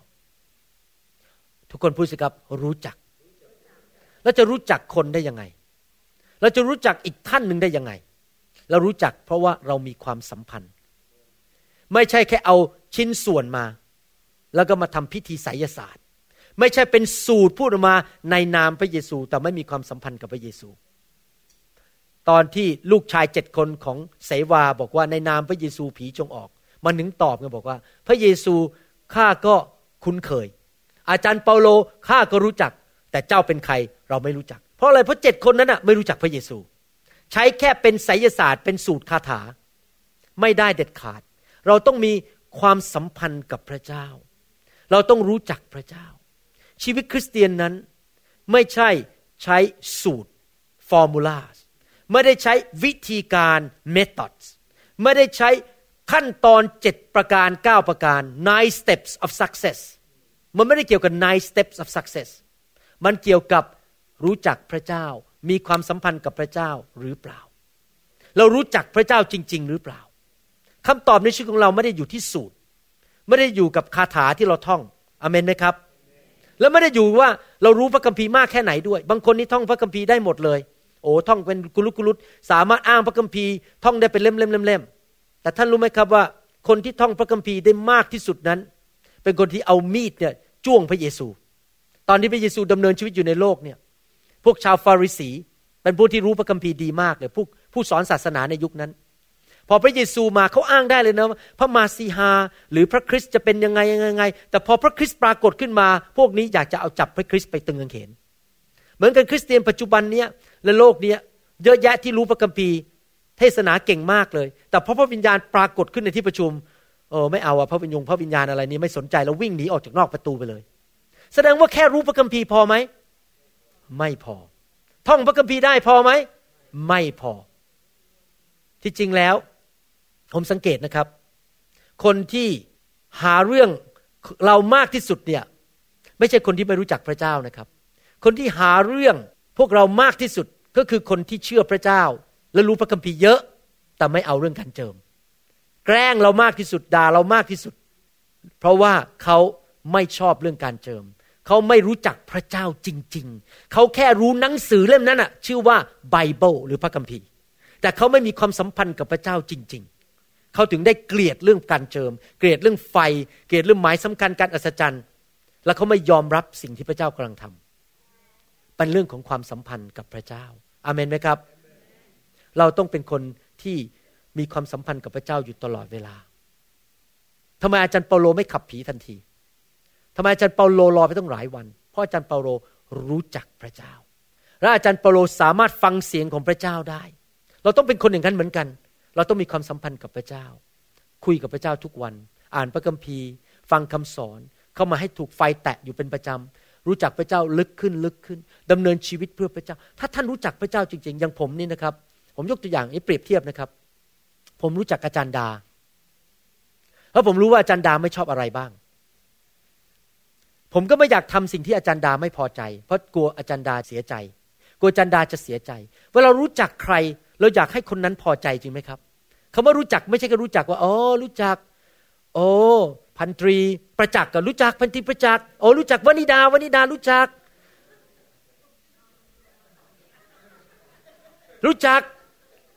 ทุกคนพูดสิครับรู้จัก แล้วจะรู้จักคนได้ยังไง เราจะรู้จักอีกท่านหนึ่งได้ยังไง เรารู้จักเพราะว่าเรามีความสัมพันธ์ ไม่ใช่แค่เอาชิ้นส่วนมา แล้วก็มาทำพิธีไสยศาสตร์ ไม่ใช่เป็นสูตรพูดออกมาในนามพระเยซู แต่ไม่มีความสัมพันธ์กับพระเยซู ตอนที่ลูกชายเจ็ดคนของเสวาบอกว่าในนามพระเยซูผีจงออกมันถึงตอบกันบอกว่า พระเยซูข้าก็คุ้นเคย อาจารย์เปาโลข้าก็รู้จัก แต่เจ้าเป็นใครเราไม่รู้จัก เพราะอะไรเพราะเจ็ดคนนั้นน่ะไม่รู้จักพระเยซู ใช้แค่เป็นไสยศาสตร์เป็นสูตรคาถา ไม่ได้เด็ดขาด เราต้องมีความสัมพันธ์กับพระเจ้า เราต้องรู้จักพระเจ้า ชีวิตคริสเตียนนั้นไม่ใช่ใช้สูตรฟอร์มูลาไม่ได้ใช้วิธีการเมธอดไม่ได้ใช้ขั้นตอนเจ็ดประการเก้าประการ nine steps of success มันไม่ได้เกี่ยวกับ nine steps of success มันเกี่ยวกับรู้จักพระเจ้า มีความสัมพันธ์กับพระเจ้าหรือเปล่า เรารู้จักพระเจ้าจริง ๆ หรือเปล่าคำตอบในชีวิตของเราไม่ได้อยู่ที่สูตร ไม่ได้อยู่กับคาถาที่เราท่องอเมนไหมครับ แล้วไม่ได้อยู่ว่าเรารู้พระคัมภีร์มากแค่ไหนด้วย บางคนนี่ท่องพระคัมภีร์ได้หมดเลย โอ้ท่องเป็นกุลุกุลุสามารถอ้างพระคัมภีร์ท่องได้เป็นเล่มเล่มเล่มเล่มแต่ท่านรู้ไหมครับว่า คนที่ท่องพระคัมภีร์ได้มากที่สุดนั้น เป็นคนที่เอามีดเนี่ยจ้วงพระเยซู ตอนที่พระเยซูดำเนินชีวิตอยู่ในโลกเนี่ย พวกชาวฟาริสี เป็นผู้ที่รู้พระคัมภีร์ดีมากเลยผู้ผู้สอนศาสนาในยุคนั้น พอพระเยซูมาเขาอ้างได้เลยนะพระมาซีฮาหรือพระคริสต์จะเป็นยังไงยังไง แต่พอพระคริสต์ปรากฏขึ้นมา พวกนี้อยากจะเอาจับพระคริสต์ไปตึงกางเขน เหมือนกันคริสเตียนปัจจุบันเนี้ยและโลกเนี้ยเยอะแยะที่รู้พระคัมภีร์ เทศนาเก่งมากเลย แต่พอพระวิญญาณปรากฏขึ้นในที่ประชุม เออไม่เอาอะพระวิญญาณพระวิญญาณอะไรนี้ไม่สนใจแล้ววิ่งหนีออกจากนอกประตูไปเลย แสดงว่าแค่รู้พระคัมภีร์พอไหมไม่พอ ท่องพระคัมภีร์ได้พอไหมไม่พอ ที่จริงแล้ว ผมสังเกตนะครับ คนที่หาเรื่องเรามากที่สุดเนี่ย ไม่ใช่คนที่ไม่รู้จักพระเจ้านะครับ คนที่หาเรื่องพวกเรามากที่สุดก็คือคนที่เชื่อพระเจ้า และรู้พระคัมภีร์เยอะ แต่ไม่เอาเรื่องการเจิม แกล้งเรามากที่สุดด่าเรามากที่สุด เพราะว่าเขาไม่ชอบเรื่องการเจิม เขาไม่รู้จักพระเจ้าจริง ๆ เขาแค่รู้หนังสือเล่มนั้นอะชื่อว่าไบเบิลหรือพระคัมภีร์ แต่เขาไม่มีความสัมพันธ์กับพระเจ้าจริง ๆ เขาถึงได้เกลียดเรื่องการเจิม เกลียดเรื่องไฟ เกลียดเรื่องหมายสำคัญการอัศจรรย์ แล้วเขาไม่ยอมรับสิ่งที่พระเจ้ากำลังทำเป็นเรื่องของความสัมพันธ์กับพระเจ้า อาเมนไหมครับ เราต้องเป็นคนที่ มีความสัมพันธ์กับพระเจ้าอยู่ตลอดเวลาทำไมอาจารย์เปาโลไม่ขับผีทันทีทำไมอาจารย์เปาโลรอไปต้องหลายวัน เพราะอาจารย์เปาโลรู้จักพระเจ้า และอาจารย์เปาโลสามารถฟังเสียงของพระเจ้าได้ เราต้องเป็นคนอย่างนั้นเหมือนกัน เราต้องมีความสัมพันธ์กับพระเจ้า คุยกับพระเจ้าทุกวัน อ่านพระคัมภีร์ ฟังคำสอน เข้ามาให้ถูกไฟแตะอยู่เป็นประจำ รู้จักพระเจ้าลึกขึ้นลึกขึ้นดำเนินชีวิตเพื่อพระเจ้า ถ้าท่านรู้จักพระเจ้าจริง ๆ อย่างผมนี่นะครับ ผมยกตัวอย่างนี้เปรียบเทียบนะครับ ผมรู้จักอาจารย์ดา เพราะผมรู้ว่าอาจารย์ดาไม่ชอบอะไรบ้าง ผมก็ไม่อยากทำสิ่งที่อาจารย์ดาไม่พอใจ เพราะกลัวอาจารย์ดาเสียใจ กลัวอาจารย์ดาจะเสียใจ เวลารู้จักใคร เราอยากให้คนนั้นพอใจจริงไหมครับคาว่ารู้จักไม่ใช่แค่รู้จักว่าอ๋อรู้จัก โอ้พันตรีประจักษ์ก็รู้จักพันตรีประจักษ์โอ้รู้จักวนิดาวนิดารู้จัก รู้จัก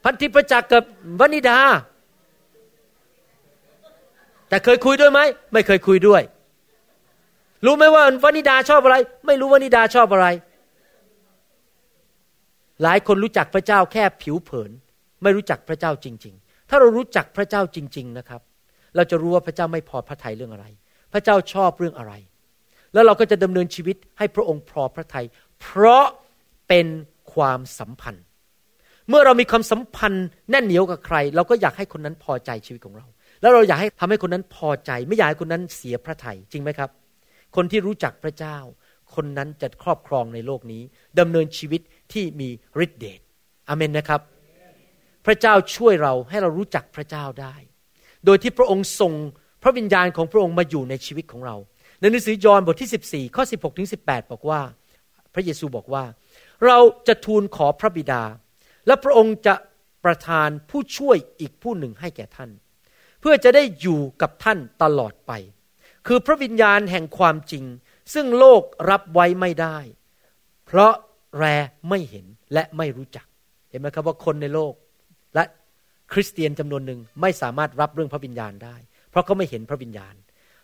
พันตรีประจักษ์กับวนิดา แต่เคยคุยด้วยไหม ไม่เคยคุยด้วย รู้ไหมว่าวนิดาชอบอะไร ไม่รู้วนิดาชอบอะไร หลายคนรู้จักพระเจ้าแค่ผิวเผิน ไม่รู้จักพระเจ้าจริง ๆ ถ้าเรารู้จักพระเจ้าจริง ๆ นะครับ เราจะรู้ว่าพระเจ้าไม่พอพระทัยเรื่องอะไร พระเจ้าชอบเรื่องอะไร แล้วเราก็จะดำเนินชีวิตให้พระองค์พอพระทัยเพราะเป็นความสัมพันธ์ เมื่อเรามีความสัมพันธ์แน่นเหนียวกับใคร เราก็อยากให้คนนั้นพอใจชีวิตของเรา แล้วเราอยากให้ทำให้คนนั้นพอใจ ไม่อยากให้คนนั้นเสียพระทัยจริงไหมครับ คนที่รู้จักพระเจ้า คนนั้นจะครอบครองในโลกนี้ดำเนินชีวิตที่มีฤทธิเดชอเมนนะครับ พระเจ้าช่วยเราให้เรารู้จักพระเจ้าได้ โดยที่พระองค์ส่งพระวิญญาณของพระองค์มาอยู่ในชีวิตของเรา ในหนังสือยอห์นบทที่ 14 ข้อ 16 ถึง 18 บอกว่า พระเยซูบอกว่า เราจะทูลขอพระบิดา และพระองค์จะประทานผู้ช่วยอีกผู้หนึ่งให้แก่ท่าน เพื่อจะได้อยู่กับท่านตลอดไป คือพระวิญญาณแห่งความจริง ซึ่งโลกรับไว้ไม่ได้ เพราะแรไม่เห็นและไม่รู้จัก เห็นไหมครับว่าคนในโลก และคริสเตียนจำนวนหนึ่งไม่สามารถรับเรื่องพระวิญญาณได้ เพราะเขาไม่เห็นพระวิญญาณ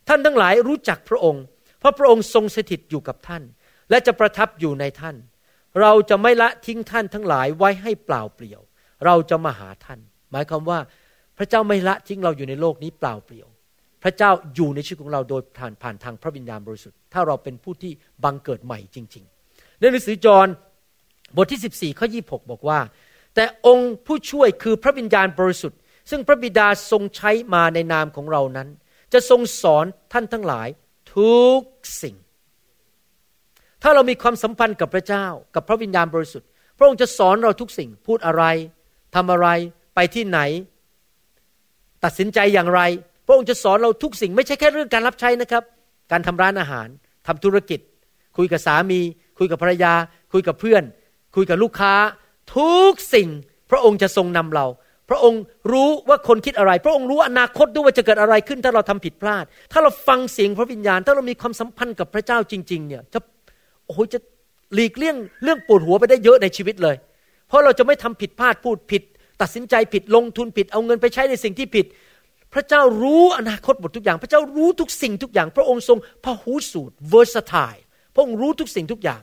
ท่านทั้งหลายรู้จักพระองค์ เพราะพระองค์ทรงสถิตอยู่กับท่าน และจะประทับอยู่ในท่าน เราจะไม่ละทิ้งท่านทั้งหลายไว้ให้เปล่าเปลี่ยว เราจะมาหาท่าน หมายความว่าพระเจ้าไม่ละทิ้งเราอยู่ในโลกนี้เปล่าเปลี่ยว พระเจ้าอยู่ในชีวิตของเราโดยผ่านผ่านทางพระวิญญาณบริสุทธิ์ ถ้าเราเป็นผู้ที่บังเกิดใหม่จริง ๆ ในหนังสือจอห์นบทที่ 14ข้อ26บอกว่า แต่องค์ผู้ช่วยคือพระวิญญาณบริสุทธิ์ ซึ่งพระบิดาทรงใช้มาในนามของเรานั้น จะทรงสอนท่านทั้งหลายทุกสิ่ง ถ้าเรามีความสัมพันธ์กับพระเจ้า กับพระวิญญาณบริสุทธิ์ พระองค์จะสอนเราทุกสิ่ง พูดอะไรทำอะไรไปที่ไหน ตัดสินใจอย่างไร พระองค์จะสอนเราทุกสิ่ง ไม่ใช่แค่เรื่องการรับใช้นะครับ การทำร้านอาหารทำธุรกิจ คุยกับสามี คุยกับภรรยา คุยกับเพื่อน คุยกับลูกค้า ทุกสิ่ง พระองค์จะทรงนำเราพระองค์รู้ว่าคนคิดอะไร พระองค์รู้อนาคตด้วยว่าจะเกิดอะไรขึ้นถ้าเราทำผิดพลาด ถ้าเราฟังเสียงพระวิญญาณ ถ้าเรามีความสัมพันธ์กับพระเจ้าจริง ๆ เนี่ย จะ โอ้โหจะหลีกเลี่ยงเรื่องปวดหัวไปได้เยอะในชีวิตเลย เพราะเราจะไม่ทำผิดพลาดพูดผิด ตัดสินใจผิดลงทุนผิดเอาเงินไปใช้ในสิ่งที่ผิด พระเจ้ารู้อนาคตหมดทุกอย่าง พระเจ้ารู้ทุกสิ่งทุกอย่าง พระองค์ทรงพหูสูตร versatile พระองค์รู้ทุกสิ่งทุกอย่าง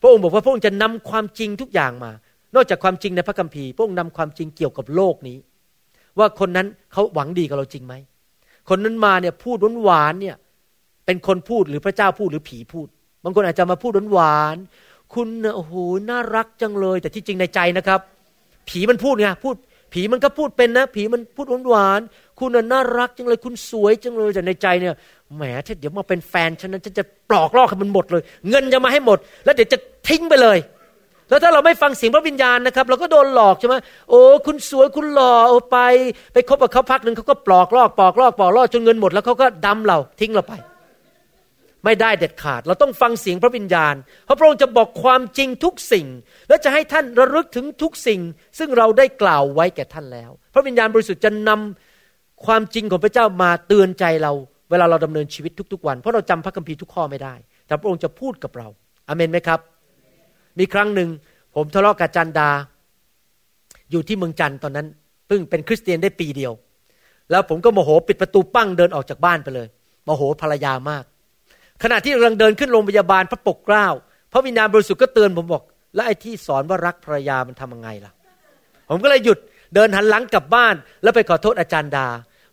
พระองค์บอกว่าพระองค์จะนำความจริงทุกอย่างมา นอกจากความจริงในพระคัมภีร์พระองค์นำความจริงเกี่ยวกับโลกนี้ ว่าคนนั้นเขาหวังดีกับเราจริงไหมคนนั้นมาเนี่ยพูดหวานเนี่ยเป็นคนพูดหรือพระเจ้าพูดหรือผีพูด บางคนอาจจะมาพูดหวานคุณโอ้โหน่ารักจังเลย แต่ที่จริงในใจนะครับ ผีมันพูดไงพูด ผีมันก็พูดเป็นนะ ผีมันพูดหวานๆคุณน่ารักจังเลย คุณสวยจังเลยแต่ในใจเนี่ยแหมถ้าเดี๋ยวมาเป็นแฟนฉันนั้นฉันจะปลอกลอกให้มันหมดเลย เงินจะมาให้หมด แล้วเดี๋ยวจะทิ้งไปเลย แล้วถ้าเราไม่ฟังเสียงพระวิญญาณนะครับ เราก็โดนหลอกใช่ไหมโอ้คุณสวยคุณหล่อโอไป ไปคบกับเขาพักหนึ่งเขาก็ปลอกลอกปลอกลอกปลอกลอกจนเงินหมดแล้วเขาก็ดำเราทิ้งเราไป ไม่ได้เด็ดขาด เราต้องฟังเสียงพระวิญญาณเพราะพระองค์จะบอกความจริงทุกสิ่ง และจะให้ท่านระลึกถึงทุกสิ่ง ซึ่งเราได้กล่าวไว้แก่ท่านแล้ว พระวิญญาณบริสุทธิ์จะนำความจริงของพระเจ้ามาเตือนใจเรา เวลาเราดำเนินชีวิตทุกๆวัน เพราะเราจำพระคัมภีร์ทุกข้อไม่ได้ แต่พระองค์จะพูดกับเราอเมนไหมครับ มีครั้งหนึ่งผมทะเลาะกับจันดา อยู่ที่เมืองจันตอนนั้นเพิ่งเป็นคริสเตียนได้ปีเดียว แล้วผมก็โมโหปิดประตูปั้งเดินออกจากบ้านไปเลยโมโหภรรยามาก ขณะที่กำลังเดินขึ้นโรงพยาบาลพระปกเกล้า พระวิญญาณบริสุทธิ์ก็เตือนผมบอก แล้วไอ้ที่สอนว่ารักภรรยามันทำยังไงล่ะ ผมก็เลยหยุดเดินหันหลังกลับบ้าน แล้วไปขอโทษอาจารย์ดา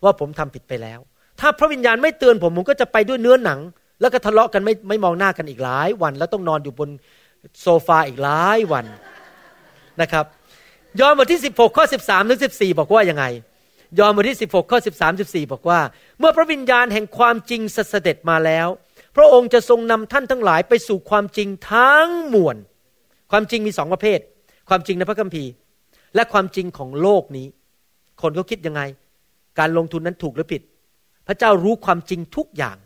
ว่าผมทำผิดไปแล้ว ถ้าพระวิญญาณไม่เตือนผมผมก็จะไปด้วยเนื้อหนัง แล้วก็ทะเลาะกันไม่ไม่มองหน้ากันอีกหลายวัน แล้วต้องนอนอยู่บนโซฟาอีกหลายวันนะครับยอห์นบทที่ 16 ข้อ 13 ถึง 14 บอกว่ายังไง ยอห์นบทที่ 16 ข้อ 13 14 บอกว่า เมื่อพระวิญญาณแห่งความจริงเสด็จมาแล้ว พระองค์จะทรงนำท่านทั้งหลายไปสู่ความจริงทั้งมวล ความจริงมีสองประเภท ความจริงในพระคัมภีร์ และความจริงของโลกนี้ คนเขาคิดยังไง การลงทุนนั้นถูกหรือผิด พระเจ้ารู้ความจริงทุกอย่าง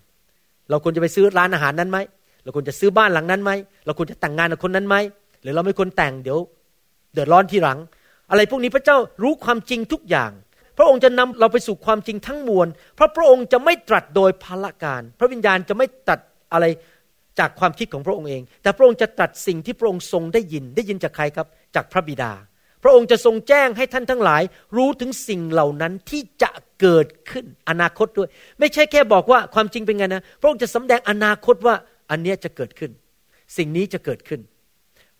เราควรจะไปซื้อร้านอาหารนั้นไหม เราควรจะซื้อบ้านหลังนั้นไหม เราควรจะแต่งงานกับคนนั้นไหม หรือเราไม่ควรแต่งเดี๋ยว เดือดร้อนทีหลัง อะไรพวกนี้พระเจ้ารู้ความจริงทุกอย่าง พระองค์จะนำเราไปสู่ความจริงทั้งมวล เพราะพระองค์จะไม่ตรัสโดยพละการ พระวิญญาณจะไม่ตัดอะไรจากความคิดของพระองค์เอง แต่พระองค์จะตรัสสิ่งที่พระองค์ทรงได้ยิน ได้ยินจากใครครับ จากพระบิดา พระองค์จะทรงแจ้งให้ท่านทั้งหลาย รู้ถึงสิ่งเหล่านั้นที่จะเกิดขึ้นอนาคตด้วย ไม่ใช่แค่บอกว่าความจริงเป็นไงนะ พระองค์จะสำแดงอนาคตว่าอันนี้จะเกิดขึ้น สิ่งนี้จะเกิดขึ้น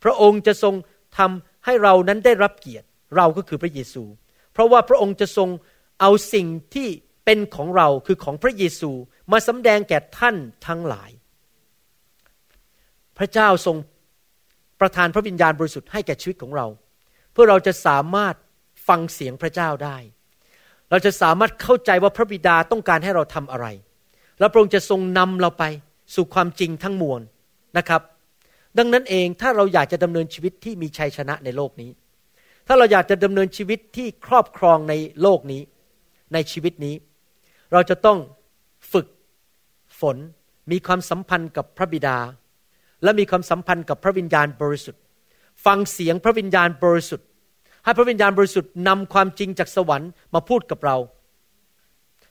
พระองค์จะทรงทำให้เรานั้นได้รับเกียรติ เราก็คือพระเยซู ราะว่าพระองค์จะทรงเอาสิ่งที่เป็นของเราคือของพระเยซูมาสำแดงแก่ท่านทั้งหลาย พระเจ้าทรงประทานพระวิญญาณบริสุทธิ์ให้แก่ชีวิตของเรา เพื่อเราจะสามารถฟังเสียงพระเจ้าได้ เราจะสามารถเข้าใจว่าพระบิดาต้องการให้เราทำอะไร แล้วพระองค์จะทรงนำเราไปสู่ความจริงทั้งมวลนะครับ ดังนั้นเองถ้าเราอยากจะดำเนินชีวิตที่มีชัยชนะในโลกนี้ ถ้าเราอยากจะดำเนินชีวิตที่ครอบครองในโลกนี้ ในชีวิตนี้ เราจะต้องฝึกฝน มีความสัมพันธ์กับพระบิดา และมีความสัมพันธ์กับพระวิญญาณบริสุทธิ์ ฟังเสียงพระวิญญาณบริสุทธิ์ ให้พระวิญญาณบริสุทธิ์นำความจริงจากสวรรค์มาพูดกับเรา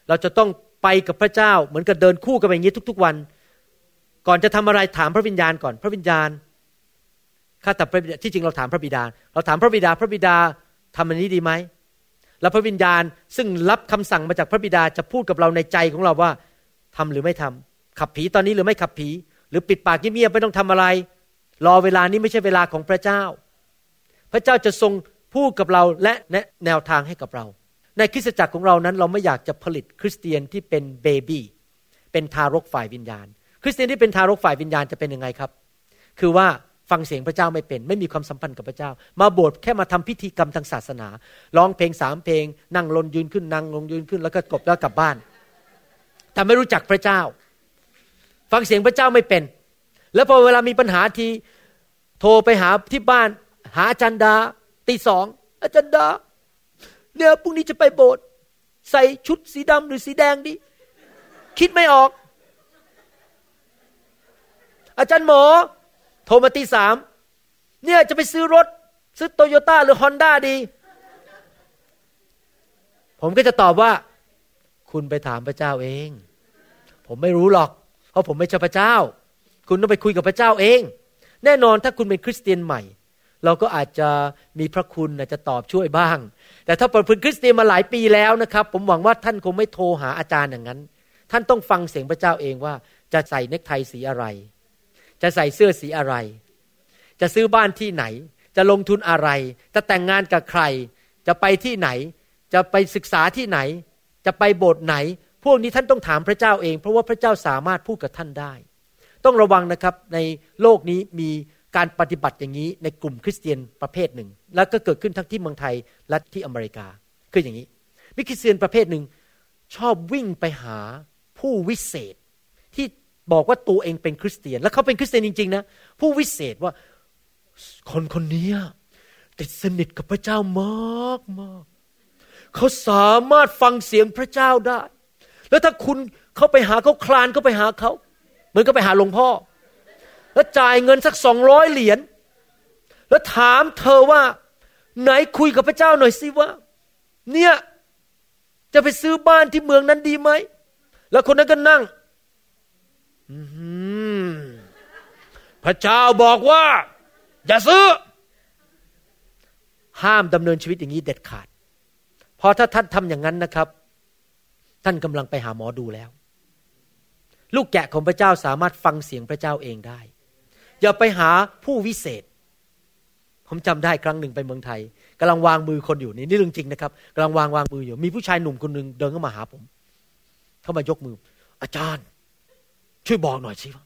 เราจะต้องไปกับพระเจ้าเหมือนกับเดินคู่กันอย่างนี้ทุก ๆ วัน ก่อนจะทำอะไรถามพระวิญญาณก่อน พระวิญญาณ ข้าแต่พระบิดาที่จริงเราถามพระบิดา เราถามพระบิดาพระบิดาทำอันนี้ดีไหมแล้วพระวิญญาณซึ่งรับคำสั่งมาจากพระบิดาจะพูดกับเราในใจของเราว่าทำหรือไม่ทำขับผีตอนนี้หรือไม่ขับผี หรือปิดปากเงียบๆไม่ต้องทำอะไร รอเวลานี้ไม่ใช่เวลาของพระเจ้า พระเจ้าจะทรงพูดกับเราและแนะแนวทางให้กับเรา ในคริสตจักรของเรานั้น เราไม่อยากจะผลิตคริสเตียนที่เป็นเบบี้เป็นทารกฝ่ายวิญญาณ คริสเตียนที่เป็นทารกฝ่ายวิญญาณจะเป็นยังไงครับ คือว่า ฟังเสียงพระเจ้าไม่เป็น ไม่มีความสัมพันธ์กับพระเจ้า มาโบสถ์แค่มาทำพิธีกรรมทางศาสนาร้องเพลงสามเพลง นั่งลนยืนขึ้นนั่งลงยืนขึ้นแล้วก็กบแล้วกลับบ้านแต่ไม่รู้จักพระเจ้า ฟังเสียงพระเจ้าไม่เป็น แล้วพอเวลามีปัญหาทีโทรไปหาที่บ้าน หาอาจารย์ดาตีสองอาจารย์ดาเนี่ยพรุ่งนี้จะไปโบสถ์ใส่ชุดสีดำหรือสีแดงดีคิดไม่ออก อาจารย์หมอ โทรมาตีสามเนี่ยจะไปซื้อรถ ซื้อโตโยต้าหรือฮอนด้าดี ผมก็จะตอบว่า คุณไปถามพระเจ้าเอง ผมไม่รู้หรอก เพราะผมไม่ใช่พระเจ้า คุณต้องไปคุยกับพระเจ้าเอง แน่นอนถ้าคุณเป็นคริสเตียนใหม่ เราก็อาจจะมีพระคุณอาจจะตอบช่วยบ้าง แต่ถ้าเป็นคริสเตียนมาหลายปีแล้วนะครับ ผมหวังว่าท่านคงไม่โทรหาอาจารย์อย่างนั้น ท่านต้องฟังเสียงพระเจ้าเองว่าจะใส่เนคไทสีอะไร จะใส่เสื้อสีอะไร จะซื้อบ้านที่ไหน จะลงทุนอะไร จะแต่งงานกับใคร จะไปที่ไหน จะไปศึกษาที่ไหน จะไปโบสถ์ไหน พวกนี้ท่านต้องถามพระเจ้าเอง เพราะว่าพระเจ้าสามารถพูดกับท่านได้ ต้องระวังนะครับในโลกนี้มีการปฏิบัติอย่างนี้ในกลุ่มคริสเตียนประเภทหนึ่ง แล้วก็เกิดขึ้นทั้งที่เมืองไทยและที่อเมริกาคืออย่างนี้มีคริสเตียนประเภทหนึ่งชอบวิ่งไปหาผู้วิเศษ บอกว่าตัวเองเป็นคริสเตียน แล้วเขาเป็นคริสเตียนจริงๆนะผู้วิเศษว่าคนคนนี้ติดสนิทกับพระเจ้ามากมากเขาสามารถฟังเสียงพระเจ้าได้ แล้วถ้าคุณเขาไปหาเขาคลานเขาไปหาเขาเหมือนก็ไปหาหลวงพ่อ แล้วจ่ายเงินสักสองร้อยเหรียญแล้วถามเธอว่า ไหนคุยกับพระเจ้าหน่อยสิว่า เนี่ยจะไปซื้อบ้านที่เมืองนั้นดีไหม แล้วคนนั้นก็นั่ง พระเจ้าบอกว่า อย่าซื้อ ห้ามดำเนินชีวิตอย่างนี้เด็ดขาดพอถ้าท่านทำอย่างนั้นนะครับ ท่านกำลังไปหาหมอดูแล้ว ลูกแกะของพระเจ้าสามารถฟังเสียงพระเจ้าเองได้ อย่าไปหาผู้วิเศษ ผมจำได้ครั้งหนึ่งไปเมืองไทยกำลังวางมือคนอยู่นี่นี่เรื่องจริงนะครับกำลังวางวางมืออยู่ มีผู้ชายหนุ่มคนหนึ่งเดินเข้ามาหาผม เข้ามายกมือ อาจารย์ ช่วยบอกหน่อยสิว่า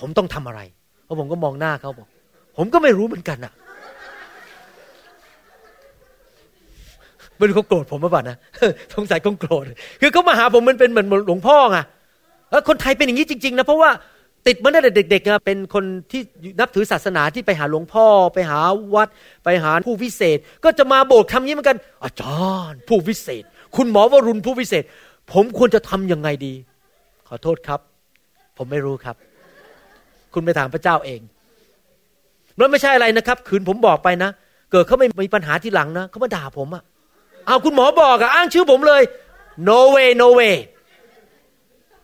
ผมต้องทำอะไรเพราะผมก็มองหน้าเขาบอก ผมก็ไม่รู้เหมือนกันอะไม่รู้เขาโกรธผมหรือเปล่านะสงสัยเขาโกรธ คือเขามาหาผมมันเป็นเหมือนหลวงพ่อไงแล้วคนไทยเป็นอย่างนี้จริงๆนะเพราะว่าติดมาตั้งแต่เด็กๆนะเป็นคนที่นับถือศาสนาที่ไปหาหลวงพ่อ ไปหาวัด ไปหาผู้วิเศษ ก็จะมาโบสถ์คำนี้เหมือนกัน อาจารย์ผู้วิเศษ คุณหมอวรุณผู้วิเศษ ผมควรจะทํำยังไงดี ขอโทษครับ ผมไม่รู้ครับ คุณไปถามพระเจ้าเองแล้วไม่ใช่อะไรนะครับคืนผมบอกไปนะ เกิดเขาไม่มีปัญหาที่หลังนะเขามาด่าผมอะเอาคุณหมอบอกอะอ้างชื่อผมเลย no way no way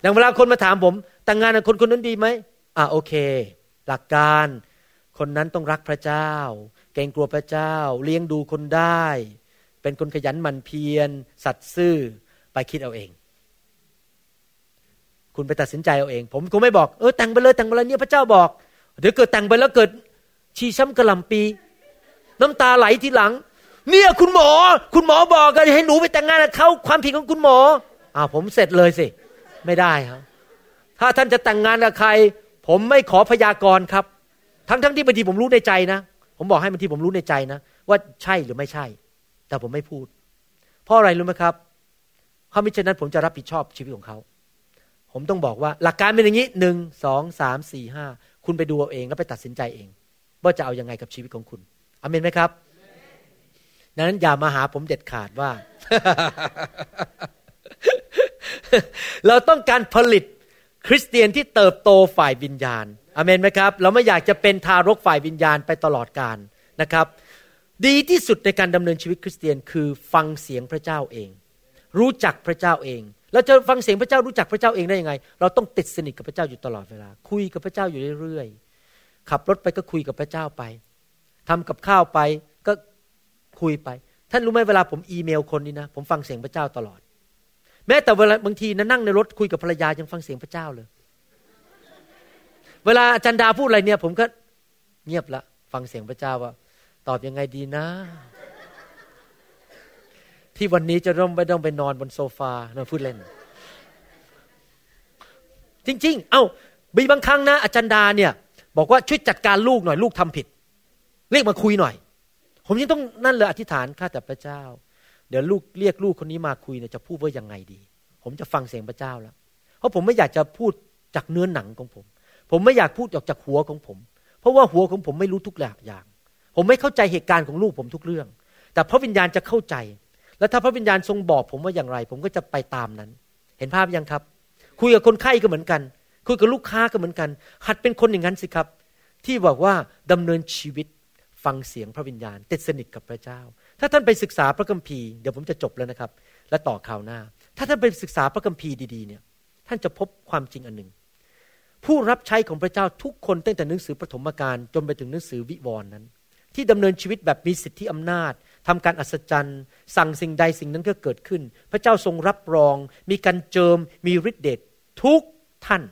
อย่างเวลาคนมาถามผม แต่งงานกับคนคนนั้นดีไหมอ่าโอเค หลักการคนนั้นต้องรักพระเจ้า เกรงกลัวพระเจ้า เลี้ยงดูคนได้ เป็นคนขยันหมั่นเพียร สัตย์ซื่อไปคิดเอาเอง คุณไปตัดสินใจเอาเอง ผมก็ไม่บอกเออแต่งไปเลยแต่งไปเลยเนี่ยพระเจ้าบอก เดี๋ยวเกิดแต่งไปแล้วเกิด ชีช้ำกระลำปี น้ำตาไหลทีหลัง เนี่ยคุณหมอ คุณหมอบอกกันให้หนูไปแต่งงานกับเขาความผิดของคุณหมออ้าวผมเสร็จเลยสิ ไม่ได้ครับ ถ้าท่านจะแต่งงานกับใคร ผมไม่ขอพยากรณ์ครับ ทั้งทั้งที่บางทีผมรู้ในใจนะ ผมบอกให้บางทีผมรู้ในใจนะ ว่าใช่หรือไม่ใช่ แต่ผมไม่พูด เพราะอะไรรู้ไหมครับเพราะมิฉะนั้นผมจะรับผิดชอบชีวิตของเขา ผมต้องบอกว่าหลักการเป็นอย่างนี้หนึ่งสองสามสี่ห้าคุณไปดูเอาเองแล้วไปตัดสินใจเอง ว่าจะเอาอยัางไงกับชีวิตของคุณอเมนไหมครับดังนั้นอย่ามาหาผมเด็ดขาดว่า เราต้องการผลิตคริสเตียนที่เติบโตฝ่ายวิญญาณอเมนไหมครับ เราไม่อยากจะเป็นทารกฝ่ายวิญญาณไปตลอดกาลนะครับ ดีที่สุดในการดำเนินชีวิตคริสเตียนคือฟังเสียงพระเจ้าเอง รู้จักพระเจ้าเอง เราจะฟังเสียงพระเจ้ารู้จักพระเจ้าเองได้ยังไง เราต้องติดสนิทกับพระเจ้าอยู่ตลอดเวลา คุยกับพระเจ้าอยู่เรื่อยๆ ขับรถไปก็คุยกับพระเจ้าไปทำกับข้าวไปก็คุยไป ท่านรู้ไหมเวลาผมอีเมลคนนี้นะ ผมฟังเสียงพระเจ้าตลอด แม้แต่เวลาบางทีนะนั่งในรถคุยกับภรรยายังฟังเสียงพระเจ้าเลย เวลาอาจารย์ดาพูดอะไรเนี่ย ผมก็เงียบละ ฟังเสียงพระเจ้าว่า ตอบยังไงดีนะ ที่วันนี้จะต้องไม่ต้องไปนอนบนโซฟาเราพูดเล่น จริง ๆ เอา้ามีบางครั้งนะอาจารย์ดาเนี่ย บอกว่าช่วยจัดการลูกหน่อยลูกทำผิด เรียกมาคุยหน่อย ผมยังต้องนั่นเลยอธิษฐานข้าแต่พระเจ้า เดี๋ยวลูกเรียกลูกคนนี้มาคุยเนี่ยจะพูดว่ายังไงดี ผมจะฟังเสียงพระเจ้าแล้ว เพราะผมไม่อยากจะพูดจากเนื้อหนังของผม ผมไม่อยากพูดออกจากหัวของผม เพราะว่าหัวของผมไม่รู้ทุกอย่าง ผมไม่เข้าใจเหตุการณ์ของลูกผมทุกเรื่อง แต่พระวิญญาณจะเข้าใจ แล้วถ้าพระวิญญาณทรงบอกผมว่าอย่างไร ผมก็จะไปตามนั้น เห็นภาพยังครับ คุยกับคนไข้ก็เหมือนกัน คุยกับลูกค้าก็เหมือนกัน หัดเป็นคนอย่างนั้นสิครับ ที่บอกว่าดำเนินชีวิตฟังเสียงพระวิญญาณ ติดสนิทกับพระเจ้า ถ้าท่านไปศึกษาพระคัมภีร์เดี๋ยวผมจะจบแล้วนะครับ และต่อข่าวหน้า ถ้าท่านไปศึกษาพระคัมภีร์ดีๆเนี่ย ท่านจะพบความจริงอันหนึ่งผู้รับใช้ของพระเจ้าทุกคนตั้งแต่หนังสือปฐมกาลจนไปถึงหนังสือวิวรณ์นั้น ที่ดำเนินชีวิตแบบมีสิทธิอำนาจ ทำการอัศจรรย์ สั่งสิ่งใดสิ่งนั้นก็เกิดขึ้น พระเจ้าทรงรับรอง มีการเจิมมีฤทธิเดชทุกท่าน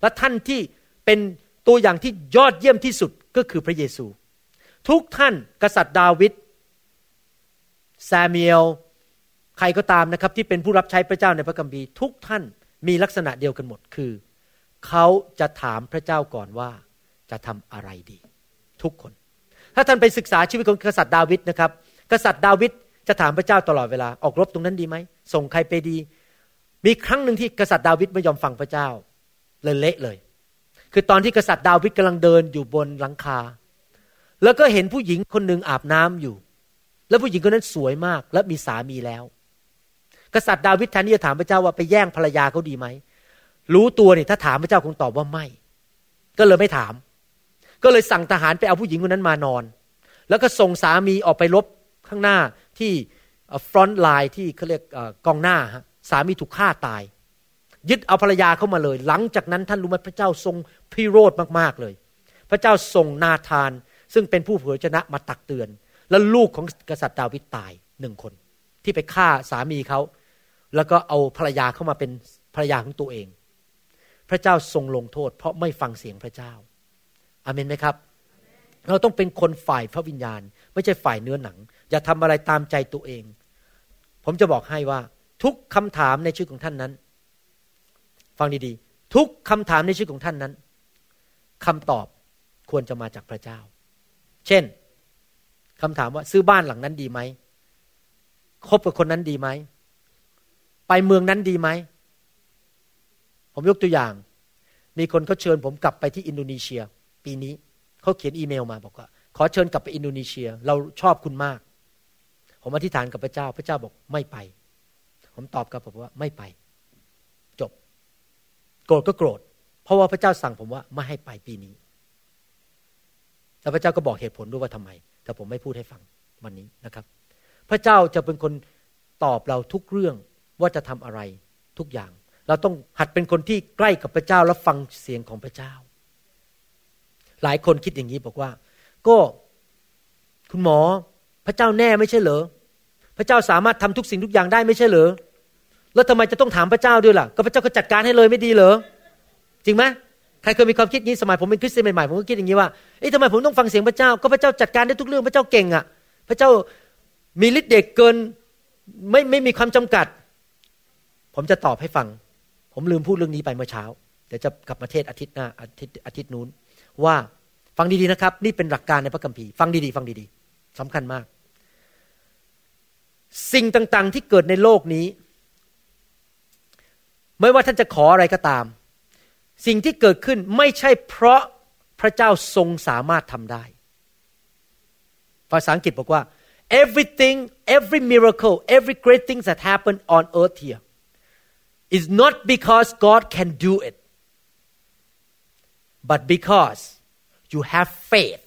และท่านที่เป็นตัวอย่างที่ยอดเยี่ยมที่สุดก็คือพระเยซู ทุกท่านกษัตริย์ดาวิดซามียลใครก็ตามนะครับที่เป็นผู้รับใช้พระเจ้าในพระคัมภีร์ทุกท่านมีลักษณะเดียวกันหมดคือ เขาจะถามพระเจ้าก่อนว่าจะทำอะไรดี ทุกคน ถ้าท่านไปศึกษาชีวิตของกษัตริย์ดาวิดนะครับ กษัตริย์ดาวิดจะถามพระเจ้าตลอดเวลาออกรบตรงนั้นดีไหมส่งใครไปดี มีครั้งหนึ่งที่กษัตริย์ดาวิดไม่ยอมฟังพระเจ้าเลยเละเลย คือตอนที่กษัตริย์ดาวิดกำลังเดินอยู่บนหลังคา แล้วก็เห็นผู้หญิงคนหนึ่งอาบน้ำอยู่ แล้วผู้หญิงคนนั้นสวยมาก และมีสามีแล้ว กษัตริย์ดาวิดแทนที่จะถามพระเจ้าว่าไปแย่งภรรยาเขาดีไหมรู้ตัวเนี่ยถ้าถามพระเจ้าคงตอบว่าไม่ ก็เลยไม่ถาม ก็เลยสั่งทหารไปเอาผู้หญิงคนนั้นมานอน แล้วก็ส่งสามีออกไปรบ ข้างหน้าที่ front line ที่เขาเรียกกองหน้าสามีถูกฆ่าตาย ยึดเอาภรรยาเข้ามาเลย หลังจากนั้นท่านรู้ไหมพระเจ้าทรงพิโรธมากๆเลย พระเจ้าส่งนาธาน ซึ่งเป็นผู้เผยพระวจนะมาตักเตือน แล้วลูกของกษัตริย์ดาวิดตายหนึ่งคน ที่ไปฆ่าสามีเขาแล้วก็เอาภรรยาเข้ามาเป็นภรรยาของตัวเอง พระเจ้าทรงลงโทษ เพราะไม่ฟังเสียงพระเจ้าอาเมนไหมครับ เราต้องเป็นคนฝ่ายพระวิญญาณ ไม่ใช่ฝ่ายเนื้อหนัง อย่าทำอะไรตามใจตัวเอง ผมจะบอกให้ว่า ทุกคำถามในชีวิตของท่านนั้น ฟังดีๆ ทุกคำถามในชีวิตของท่านนั้นคำตอบควรจะมาจากพระเจ้า เช่นคำถามว่าซื้อบ้านหลังนั้นดีไหมคบกับคนนั้นดีไหม ไปเมืองนั้นดีไหม ผมยกตัวอย่าง มีคนเขาเชิญผมกลับไปที่อินโดนีเซีย ปีนี้เขาเขียนอีเมลมาบอกว่า ขอเชิญกลับไปอินโดนีเซีย เราชอบคุณมาก ผมอธิษฐานกับพระเจ้า พระเจ้าบอกไม่ไป ผมตอบกับผมว่าไม่ไป จบ โกรธก็โกรธ เพราะว่าพระเจ้าสั่งผมว่าไม่ให้ไปปีนี้แล้วพระเจ้าก็บอกเหตุผลด้วยว่าทำไม แต่ผมไม่พูดให้ฟังวันนี้นะครับ พระเจ้าจะเป็นคนตอบเราทุกเรื่องว่าจะทำอะไรทุกอย่าง เราต้องหัดเป็นคนที่ใกล้กับพระเจ้าและฟังเสียงของพระเจ้า หลายคนคิดอย่างนี้บอกว่า ก็คุณหมอพระเจ้าแน่ไม่ใช่เหรอ พระเจ้าสามารถทำทุกสิ่งทุกอย่างได้ไม่ใช่เหรอแล้วทำไมจะต้องถามพระเจ้าด้วยล่ะ ก็พระเจ้าก็จัดการให้เลยไม่ดีเหรอ จริงไหมใครเคยมีความคิดนี้สมัยผมเป็นคริสเตียนใหม่ๆผมก็คิดอย่างนี้ว่า เอ๊ะทำไมผมต้องฟังเสียงพระเจ้า ก็พระเจ้าจัดการได้ทุกเรื่องพระเจ้าเก่งอะ พระเจ้ามีฤทธิ์เดชเกินไม่ไม่มีความจำกัด ผมจะตอบให้ฟัง ผมลืมพูดเรื่องนี้ไปเมื่อเช้า เดี๋ยวจะกลับมาเทศอาทิตย์หน้าอาทิตย์อาทิตย์นู้น ว่าฟังดีๆนะครับ นี่เป็นหลักการในพระคัมภีร์ ฟังดีๆ ฟังดีๆสำคัญมาก สิ่งต่างๆที่เกิดในโลกนี้ ไม่ว่าท่านจะขออะไรก็ตาม สิ่งที่เกิดขึ้นไม่ใช่เพราะพระเจ้าทรงสามารถทำได้ ภาษาอังกฤษบอกว่า everything every miracle every great thing that happened on earth here is not because God can do it but because you have faith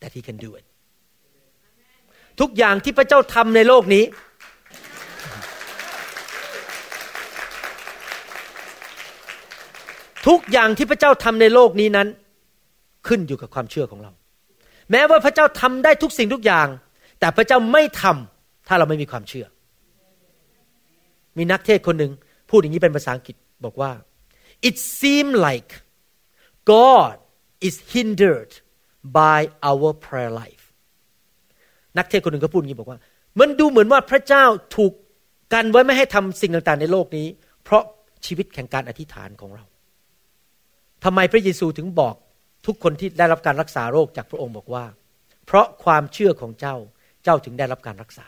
that He can do it ทุกอย่างที่พระเจ้าทำในโลกนี้ ทุกอย่างที่พระเจ้าทำในโลกนี้นั้น ขึ้นอยู่กับความเชื่อของเรา แม้ว่าพระเจ้าทำได้ทุกสิ่งทุกอย่าง แต่พระเจ้าไม่ทำถ้าเราไม่มีความเชื่อ มีนักเทศคนหนึ่งพูดอย่างนี้เป็นภาษาอังกฤษบอกว่า it seems like God is hindered by our prayer life นักเทศคนหนึ่งก็พูดอย่างนี้บอกว่า มันดูเหมือนว่าพระเจ้าถูกกันไว้ไม่ให้ทำสิ่งต่างๆ ในโลกนี้ เพราะชีวิตแห่งการอธิษฐานของเราทำไมพระเยซูถึงบอกทุกคนที่ได้รับการรักษาโรคจากพระองค์บอกว่า เพราะความเชื่อของเจ้าเจ้าถึงได้รับการรักษา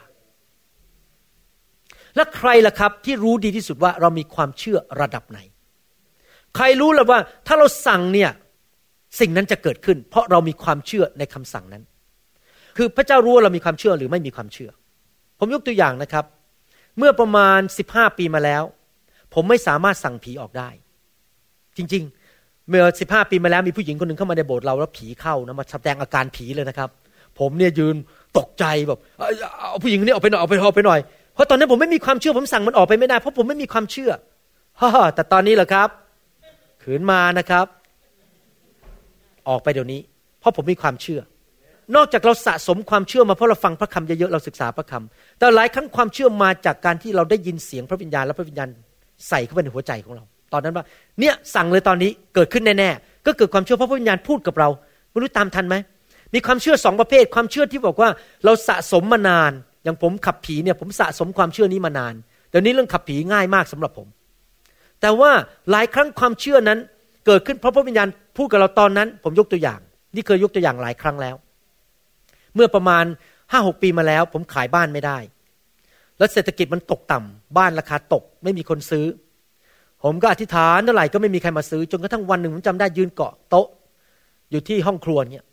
และใครล่ะครับที่รู้ดีที่สุดว่าเรามีความเชื่อระดับไหน ใครรู้ล่ะว่าถ้าเราสั่งเนี่ยสิ่งนั้นจะเกิดขึ้น เพราะเรามีความเชื่อในคำสั่งนั้น คือพระเจ้ารู้ว่าเรามีความเชื่อหรือไม่มีความเชื่อ ผมยกตัวอย่างนะครับ เมื่อประมาณสิบห้าปีมาแล้ว ผมไม่สามารถสั่งผีออกได้ จริง ๆ เมื่อสิบห้าปีมาแล้วมีผู้หญิงคนหนึ่งเข้ามาในโบสถ์เราแล้วผีเข้านะมาแสดงอาการผีเลยนะครับ ผมเนี่ยยืนตกใจแบบเอาผู้หญิงคนนี้ออกไปหน่อยออกไปออกไปหน่อยเพราะตอนนั้นผมไม่มีความเชื่อ ผมสั่งมันออกไปไม่ได้ เพราะผมไม่มีความเชื่อฮ่าแต่ตอนนี้เหรอครับ ขืนมานะครับ ออกไปเดี๋ยวนี้ เพราะผมมีความเชื่อ นอกจากเราสะสมความเชื่อมาเพราะเราฟังพระคำเยอะๆเราศึกษาพระคำแต่หลายครั้งความเชื่อมาจากการที่เราได้ยินเสียงพระวิญญาณและพระวิญญาณใส่เข้าไปในหัวใจของเรา ตอนนั้นว่าเนี่ยสั่งเลยตอนนี้เกิดขึ้นแน่ๆก็เกิดความเชื่อเพราะพระวิญญาณพูดกับเราไม่รู้ตามทันไหมมีความเชื่อสองประเภท ความเชื่อที่บอกว่าเราสะสมมานาน อย่างผมขับผีเนี่ยผมสะสมความเชื่อนี้มานานเดี๋ยวนี้เรื่องขับผีง่ายมากสำหรับผม แต่ว่าหลายครั้งความเชื่อนั้นเกิดขึ้นเพราะพระวิญญาณพูดกับเราตอนนั้น ผมยกตัวอย่าง นี่เคยยกตัวอย่างหลายครั้งแล้ว เมื่อประมาณห้าหกปีมาแล้ว ผมขายบ้านไม่ได้ แล้วเศรษฐกิจมันตกต่ำบ้านราคาตก ไม่มีคนซื้อ ผมก็อธิษฐานเท่าไหร่ก็ไม่มีใครมาซื้อ จนกระทั่งวันหนึ่งผมจำได้ยืนเกาะโต๊ะ อยู่ที่ห้องครัวเนี่ย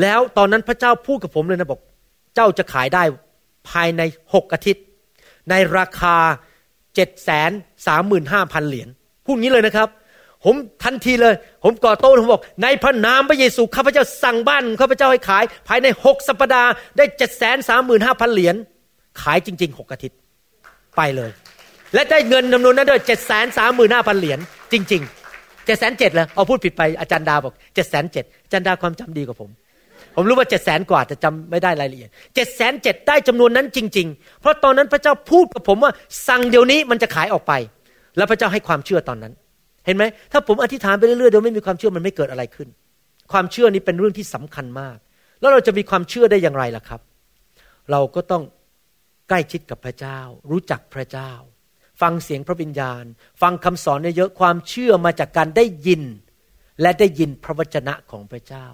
แล้วตอนนั้นพระเจ้าพูดกับผมเลยนะบอก เจ้าจะขายได้ภายในหกอาทิตย์ ในราคาเจ็ดแสนสามหมื่นห้าพันเหรียญพูดงี้เลยนะครับ ผมทันทีเลย ผมก่อโต้ผมบอกในพระนามพระเยซูข้าพเจ้าสั่งบ้านข้าพเจ้าให้ขาย ภายในหกสัปดาห์ได้เจ็ดแสนสามหมื่นห้าพันเหรียญขายจริงๆหกอาทิตย์ไปเลย และได้เงินจำนวนนั้นด้วยเจ็ดแสนสามหมื่นห้าพันเหรียญจริงๆเจ็ดแสนเจ็ดเลยเอาพูดผิดไปอาจารย์ดาบอกเจ็ดแสนเจ็ดอาจารย์ดาความจำดีกว่าผม ผมรู้ว่าเจ็ดแสนกว่าแต่จำไม่ได้รายละเอียดเจ็ดแสนเจ็ดได้จำนวนนั้นจริง ๆ เพราะตอนนั้นพระเจ้าพูดกับผมว่าสั่งเดี๋ยวนี้มันจะขายออกไป แล้วพระเจ้าให้ความเชื่อตอนนั้น เห็นไหมถ้าผมอธิษฐานไปเรื่อยๆโดยไม่มีความเชื่อมันไม่เกิดอะไรขึ้น ความเชื่อนี้เป็นเรื่องที่สำคัญมาก แล้วเราจะมีความเชื่อได้อย่างไรล่ะครับ เราก็ต้องใกล้ชิดกับพระเจ้า รู้จักพระเจ้า ฟังเสียงพระวิญญาณ ฟังคำสอนเยอะความเชื่อมาจากการได้ยิน และได้ยินพระวจนะของพระเจ้า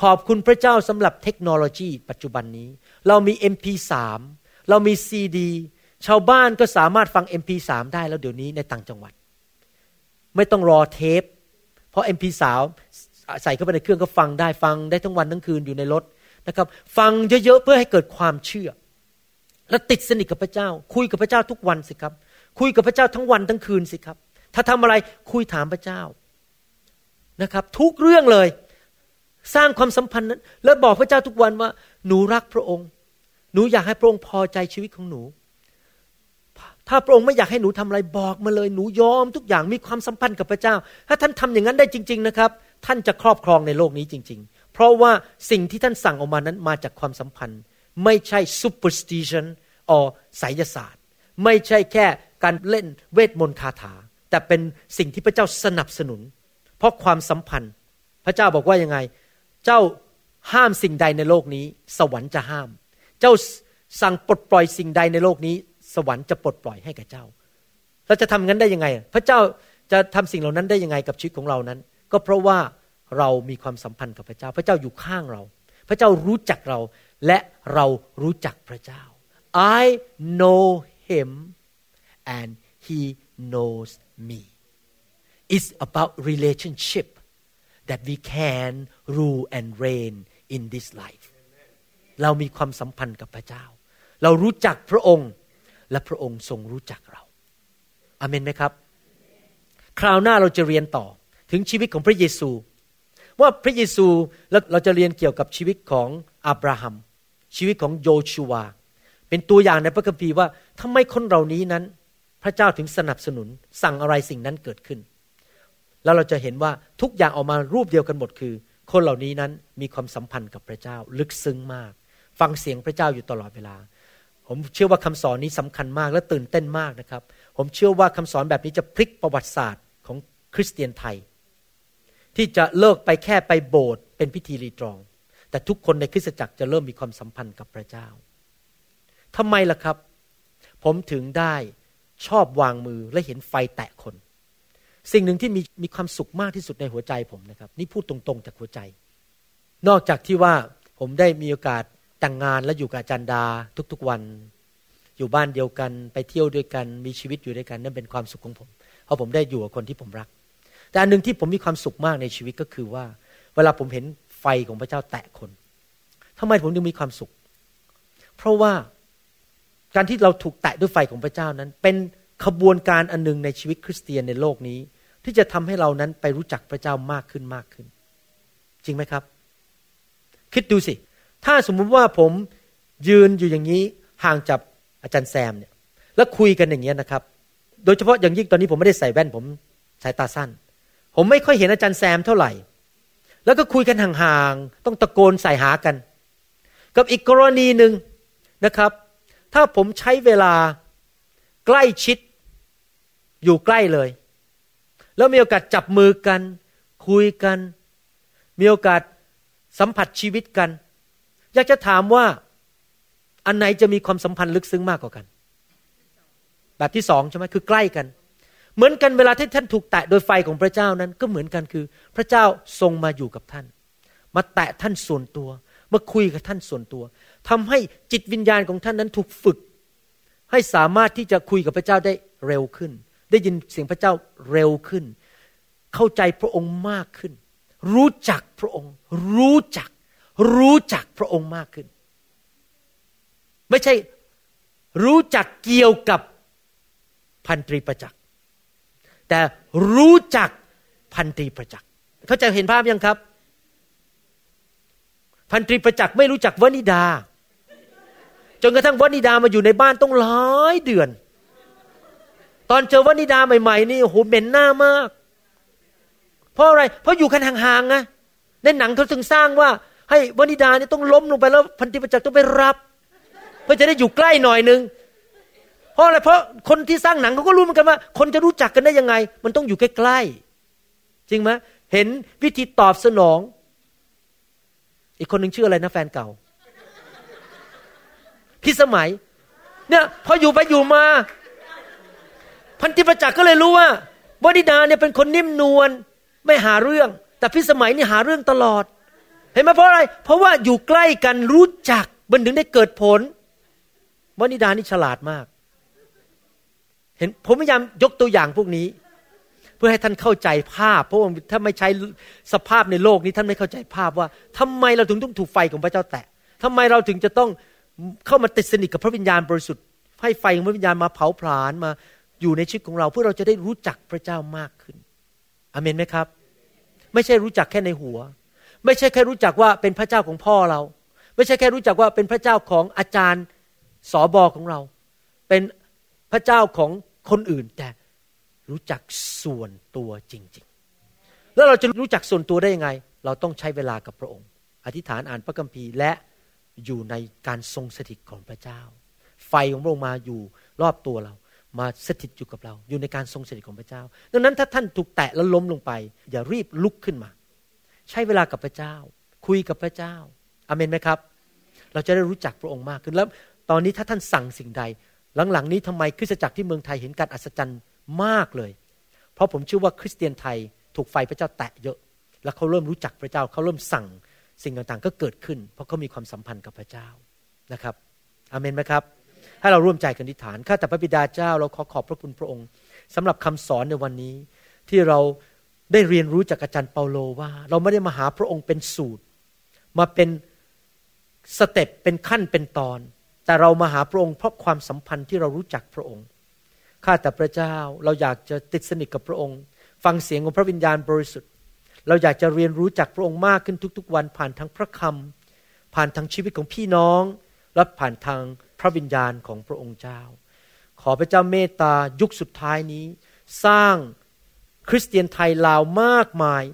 ขอบคุณพระเจ้าสำหรับเทคโนโลยี ปัจจุบันนี้ เรามี MP3 เรามีซีดีชาวบ้านก็สามารถฟัง MP3 ได้แล้วเดี๋ยวนี้ในต่างจังหวัด ไม่ต้องรอเทป เพราะ MP3 ใส่เข้าไปในเครื่องก็ฟังได้ฟังได้ทั้งวันทั้งคืนอยู่ในรถนะครับ ฟังเยอะๆเพื่อให้เกิดความเชื่อ และติดสนิทกับพระเจ้า คุยกับพระเจ้าทุกวันสิครับ คุยกับพระเจ้าทั้งวันทั้งคืนสิครับ ถ้าทำอะไรคุยถามพระเจ้านะครับ ทุกเรื่องเลยสร้างความสัมพันธ์นั้น แล้วบอกพระเจ้าทุกวันว่า หนูรักพระองค์ หนูอยากให้พระองค์พอใจชีวิตของหนู ถ้าพระองค์ไม่อยากให้หนูทำอะไรบอกมาเลยหนูยอมทุกอย่างมีความสัมพันธ์กับพระเจ้า ถ้าท่านทำอย่างนั้นได้จริง ๆนะครับ ท่านจะครอบครองในโลกนี้จริง ๆ เพราะว่าสิ่งที่ท่านสั่งออกมานั้นมาจากความสัมพันธ์ ไม่ใช่ superstition อไสยศาสตร์ ไม่ใช่แค่การเล่นเวทมนต์คาถา แต่เป็นสิ่งที่พระเจ้าสนับสนุน เพราะความสัมพันธ์ พระเจ้าบอกว่ายังไง เจ้าห้ามสิ่งใดในโลกนี้ สวรรค์จะห้าม เจ้าสั่งปลดปล่อยสิ่งใดในโลกนี้ สวรรค์จะปลดปล่อยให้แก่เจ้า เราจะทำงั้นได้ยังไง พระเจ้าจะทำสิ่งเหล่านั้นได้ยังไงกับชีวิตของเรานั้น ก็เพราะว่าเรามีความสัมพันธ์กับพระเจ้า พระเจ้าอยู่ข้างเรา พระเจ้ารู้จักเราและเรารู้จักพระเจ้า I know him and he knows me It's about relationship that we can rule and reign in this life เรามีความสัมพันธ์กับพระเจ้า เรารู้จักพระองค์ และพระองค์ทรงรู้จักเราอาเมนไหมครับ คราวหน้าเราจะเรียนต่อถึงชีวิตของพระเยซู ว่าพระเยซูแล้วเราจะเรียนเกี่ยวกับชีวิตของอับราฮัม ชีวิตของโยชูวา เป็นตัวอย่างในพระคัมภีร์ว่าทำไมคนเหล่านี้นั้น พระเจ้าถึงสนับสนุนสั่งอะไรสิ่งนั้นเกิดขึ้น แล้วเราจะเห็นว่าทุกอย่างออกมารูปเดียวกันหมดคือ คนเหล่านี้นั้นมีความสัมพันธ์กับพระเจ้า ลึกซึ้งมาก ฟังเสียงพระเจ้าอยู่ตลอดเวลา ผมเชื่อว่าคำสอนนี้สำคัญมากและตื่นเต้นมากนะครับ ผมเชื่อว่าคำสอนแบบนี้จะพลิกประวัติศาสตร์ของคริสเตียนไทย ที่จะเลิกไปแค่ไปโบสถ์เป็นพิธีรีตรอง แต่ทุกคนในคริสตจักรจะเริ่มมีความสัมพันธ์กับพระเจ้าทำไมล่ะครับ ผมถึงได้ชอบวางมือและเห็นไฟแตะคน สิ่งหนึ่งที่มีมีความสุขมากที่สุดในหัวใจผมนะครับ นี่พูดตรงๆจากหัวใจ นอกจากที่ว่าผมได้มีโอกาส แต่งงานและอยู่กับอาจารย์ดาทุกๆวัน อยู่บ้านเดียวกันไปเที่ยวด้วยกันมีชีวิตอยู่ด้วยกันนั่นเป็นความสุขของผม เพราะผมได้อยู่กับคนที่ผมรัก แต่อันหนึ่งที่ผมมีความสุขมากในชีวิตก็คือว่า เวลาผมเห็นไฟของพระเจ้าแตะคนทำไมผมถึงมีความสุข เพราะว่าการที่เราถูกแตะด้วยไฟของพระเจ้านั้น เป็นขบวนการอันหนึ่งในชีวิตคริสเตียนในโลกนี้ ที่จะทำให้เรานั้นไปรู้จักพระเจ้ามากขึ้นมากขึ้น จริงไหมครับ คิดดูสิ ถ้าสมมุติว่าผมยืนอยู่อย่างนี้ห่างจากอาจารย์แซมเนี่ยแล้วคุยกันอย่างเงี้ยนะครับ โดยเฉพาะอย่างยิ่งตอนนี้ผมไม่ได้ใส่แว่นผมสายตาสั้น ผมไม่ค่อยเห็นอาจารย์แซมเท่าไหร่ แล้วก็คุยกันห่างๆต้องตะโกนใส่หากัน กับอีกกรณีหนึ่งนะครับ ถ้าผมใช้เวลาใกล้ชิดอยู่ใกล้เลย แล้วมีโอกาสจับมือกัน คุยกัน มีโอกาสสัมผัสชีวิตกัน อยากจะถามว่าอันไหนจะมีความสัมพันธ์ลึกซึ้งมากกว่ากัน แบบที่สองใช่ไหมคือใกล้กัน เหมือนกันเวลาที่ท่านถูกแตะโดยไฟของพระเจ้านั้นก็เหมือนกันคือ พระเจ้าทรงมาอยู่กับท่าน มาแตะท่านส่วนตัว มาคุยกับท่านส่วนตัวทำให้จิตวิญญาณของท่านนั้นถูกฝึก ให้สามารถที่จะคุยกับพระเจ้าได้เร็วขึ้น ได้ยินเสียงพระเจ้าเร็วขึ้น เข้าใจพระองค์มากขึ้น รู้จักพระองค์ รู้จัก รู้จักพระองค์มากขึ้น ไม่ใช่รู้จักเกี่ยวกับพันตรีประจักษ์แต่รู้จักพันตรีประจักษ์เขาจะเห็นภาพยังครับ พันตรีประจักษ์ไม่รู้จักวนิดา จนกระทั่งวนิดามาอยู่ในบ้านต้องหลายเดือน ตอนเจอวนิดาใหม่ๆนี่โอ้โหเหม็นหน้ามาก เพราะอะไร เพราะอยู่กันห่างๆไงในหนังเขาถึงสร้างว่า ให้วนิดาเนี่ยต้องล้มลงไปแล้วพันตรีประจักษ์ต้องไปรับ เพื่อจะได้อยู่ใกล้หน่อยนึงเพราะอะไรเพราะคนที่สร้างหนังเขาก็รู้เหมือนกันว่า คนจะรู้จักกันได้ยังไง มันต้องอยู่ใกล้ๆจริงไหมเห็นวิธีตอบสนอง อีกคนหนึ่งชื่ออะไรนะแฟนเก่าพี่สมัย เนี่ยพออยู่ไปอยู่มา พันธิประจักษ์ก็เลยรู้ว่าบดิดาเนี่ยเป็นคนนิ่มนวลไม่หาเรื่อง แต่พี่สมัยนี่หาเรื่องตลอด เห็นไหมเพราะอะไร เพราะว่าอยู่ใกล้กันรู้จักมันถึงได้เกิดผลวนิดานี่ฉลาดมาก เห็นผมพยายามยกตัวอย่างพวกนี้ เพื่อให้ท่านเข้าใจภาพ เพราะว่าถ้าไม่ใช้สภาพในโลกนี้ท่านไม่เข้าใจภาพว่าทำไมเราถึงต้องถูกไฟของพระเจ้าแตะทำไมเราถึงจะต้องเข้ามาติดสนิทกับพระวิญญาณบริสุทธิ์ให้ไฟของพระวิญญาณมาเผาผลาญมาอยู่ในชีวิตของเรา เพื่อเราจะได้รู้จักพระเจ้ามากขึ้นอเมนไหมครับ ไม่ใช่รู้จักแค่ในหัว ไม่ใช่แค่รู้จักว่าเป็นพระเจ้าของพ่อเรา ไม่ใช่แค่รู้จักว่าเป็นพระเจ้าของอาจารย์สอบอของเรา เป็นพระเจ้าของคนอื่น แต่รู้จักส่วนตัวจริง ๆ แล้วเราจะรู้จักส่วนตัวได้ยังไง เราต้องใช้เวลากับพระองค์ อธิษฐานอ่านพระคัมภีร์และอยู่ในการทรงสถิตของพระเจ้า ไฟของพระองค์มาอยู่รอบตัวเรา มาสถิตอยู่กับเรา อยู่ในการทรงสถิตของพระเจ้า ดังนั้นถ้าท่านถูกแตะแล้วล้มลงไป อย่ารีบลุกขึ้นมา ใช้เวลากับพระเจ้า คุยกับพระเจ้าอเมนไหมครับ เราจะได้รู้จักพระองค์มากขึ้นแล้ว ตอนนี้ถ้าท่านสั่งสิ่งใด หลังๆ นี้ทำไมคริสตจักรที่เมืองไทยเห็นการอัศจรรย์มากเลย เพราะผมเชื่อว่าคริสเตียนไทยถูกไฟพระเจ้าแตะเยอะ แล้วเขาเริ่มรู้จักพระเจ้า เขาเริ่มสั่งสิ่งต่างๆ ก็เกิดขึ้น เพราะเขามีความสัมพันธ์กับพระเจ้านะครับอเมนไหมครับให้เราร่วมใจกันอธิษฐานข้าแต่พระบิดาเจ้าเราขอขอบพระคุณพระองค์สำหรับคำสอนในวันนี้ที่เรา ได้เรียนรู้จากอาจารย์เปาโลว่า เราไม่ได้มาหาพระองค์เป็นสูตร มาเป็นสเต็ปเป็นขั้นเป็นตอน แต่เรามาหาพระองค์เพราะความสัมพันธ์ที่เรารู้จักพระองค์ข้าแต่พระเจ้าเราอยากจะติดสนิทกับพระองค์ ฟังเสียงของพระวิญญาณบริสุทธิ์ เราอยากจะเรียนรู้จากพระองค์มากขึ้นทุกๆ วันผ่านทางพระคำผ่านทางชีวิตของพี่น้องและผ่านทางพระวิญญาณของพระองค์เจ้า ขอพระเจ้าเมตตายุคสุดท้ายนี้ สร้าง คริสเตียนไทยลาวมากมาย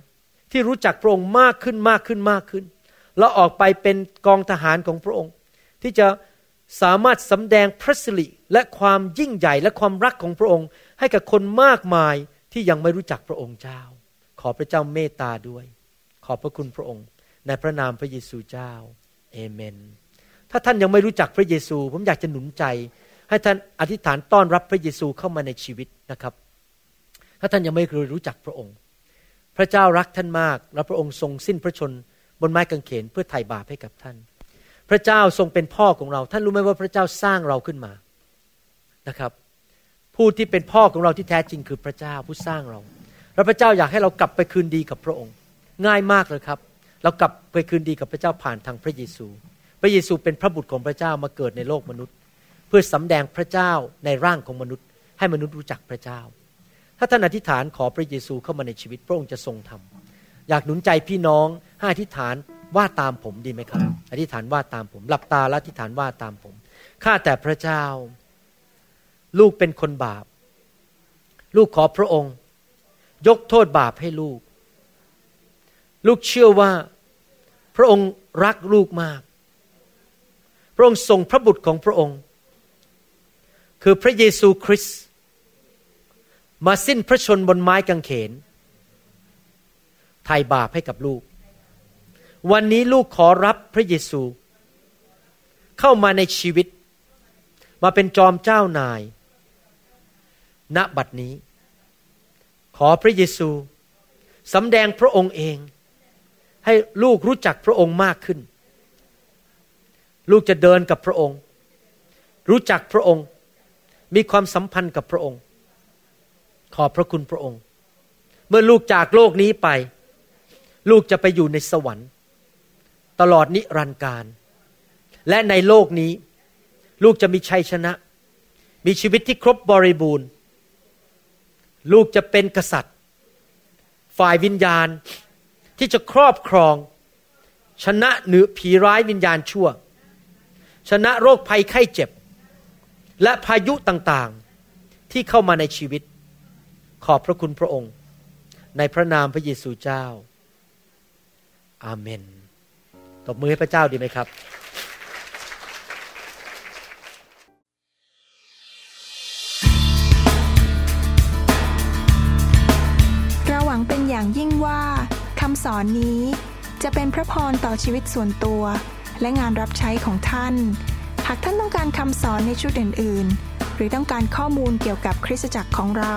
ที่รู้จักพระองค์มากขึ้นมากขึ้นมากขึ้น แล้วออกไปเป็นกองทหารของพระองค์ ที่จะสามารถสำแดงพระสิริและความยิ่งใหญ่และความรักของพระองค์ ให้กับคนมากมายที่ยังไม่รู้จักพระองค์เจ้า ขอพระเจ้าเมตตาด้วย ขอบพระคุณพระองค์ ในพระนามพระเยซูเจ้าเอเมน ถ้าท่านยังไม่รู้จักพระเยซู ผมอยากจะหนุนใจ ให้ท่านอธิษฐานต้อนรับพระเยซูเข้ามาในชีวิตนะครับ ถ้าท่านยังไม่เคยรู้จักพระองค์ พระเจ้ารักท่านมาก และพระองค์ทรงสิ้นพระชนบนไม้กางเขนเพื่อไถ่บาปให้กับท่าน พระเจ้าทรงเป็นพ่อของเรา ท่านรู้ไหมว่าพระเจ้าสร้างเราขึ้นมานะครับ ผู้ที่เป็นพ่อของเราที่แท้จริงคือพระเจ้าผู้สร้างเรา และพระเจ้าอยากให้เรากลับไปคืนดีกับพระองค์ ง่ายมากเลยครับ เรากลับไปคืนดีกับพระเจ้าผ่านทางพระเยซู พระเยซูเป็นพระบุตรของพระเจ้ามาเกิดในโลกมนุษย์ เพื่อสำแดงพระเจ้าในร่างของมนุษย์ ให้มนุษย์รู้จักพระเจ้า ถ้าท่านอธิษฐานขอพระเยซูเข้ามาในชีวิตพระองค์จะทรงทำอยากหนุนใจพี่น้องให้อธิษฐานว่าตามผมดีไหมครับ อธิษฐานว่าตามผมหลับตาแล้วอธิษฐานว่าตามผมข้าแต่พระเจ้า ลูกเป็นคนบาป ลูกขอพระองค์ ยกโทษบาปให้ลูก ลูกเชื่อว่าพระองค์รักลูกมาก พระองค์ส่งพระบุตรของพระองค์ คือพระเยซูคริสต์ มาสิ้นพระชนบนไม้กางเขนไถ่บาปให้กับลูก วันนี้ลูกขอรับพระเยซู เข้ามาในชีวิต มาเป็นจอมเจ้านาย ณบัดนี้ ขอพระเยซูสำแดงพระองค์เอง ให้ลูกรู้จักพระองค์มากขึ้น ลูกจะเดินกับพระองค์ รู้จักพระองค์ มีความสัมพันธ์กับพระองค์ ขอบพระคุณพระองค์ เมื่อลูกจากโลกนี้ไป ลูกจะไปอยู่ในสวรรค์ ตลอดนิรันดร์การ และในโลกนี้ ลูกจะมีชัยชนะ มีชีวิตที่ครบบริบูรณ์ ลูกจะเป็นกษัตริย์ ฝ่ายวิญญาณที่จะครอบครอง ชนะเหนือผีร้ายวิญญาณชั่ว ชนะโรคภัยไข้เจ็บ และพายุต่างๆ ที่เข้ามาในชีวิต ขอบพระคุณพระองค์ ในพระนามพระเยซูเจ้า อาเมน ตบมือให้พระเจ้าดีไหมครับ เราหวังเป็นอย่างยิ่งว่าคำสอนนี้จะเป็นพระพรต่อชีวิตส่วนตัว และงานรับใช้ของท่าน หากท่านต้องการคำสอนในชุดอื่น ๆ หรือต้องการข้อมูลเกี่ยวกับคริสตจักรของเรา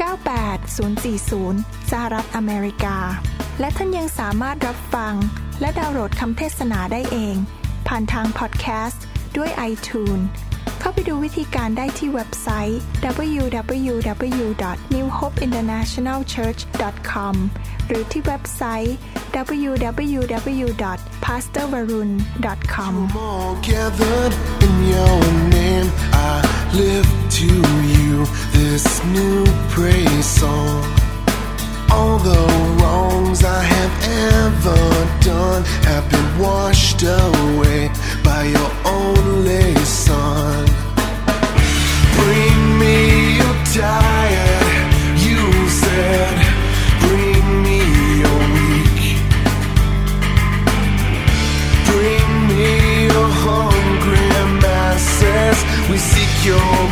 98040 สหรัฐอเมริกา และท่านยังสามารถรับฟัง และดาวน์โหลดคำเทศนาได้เอง ผ่านทางพอดแคสต์ด้วย iTunes เข้าไปดูวิธีการได้ที่เว็บไซต์ www.newhopeinternationalchurch.com หรือที่เว็บไซต์ www.pastorvarun.com lift to you this new praise song. All the wrongs I have ever done have been washed away by your only son. Bring me your diet. 有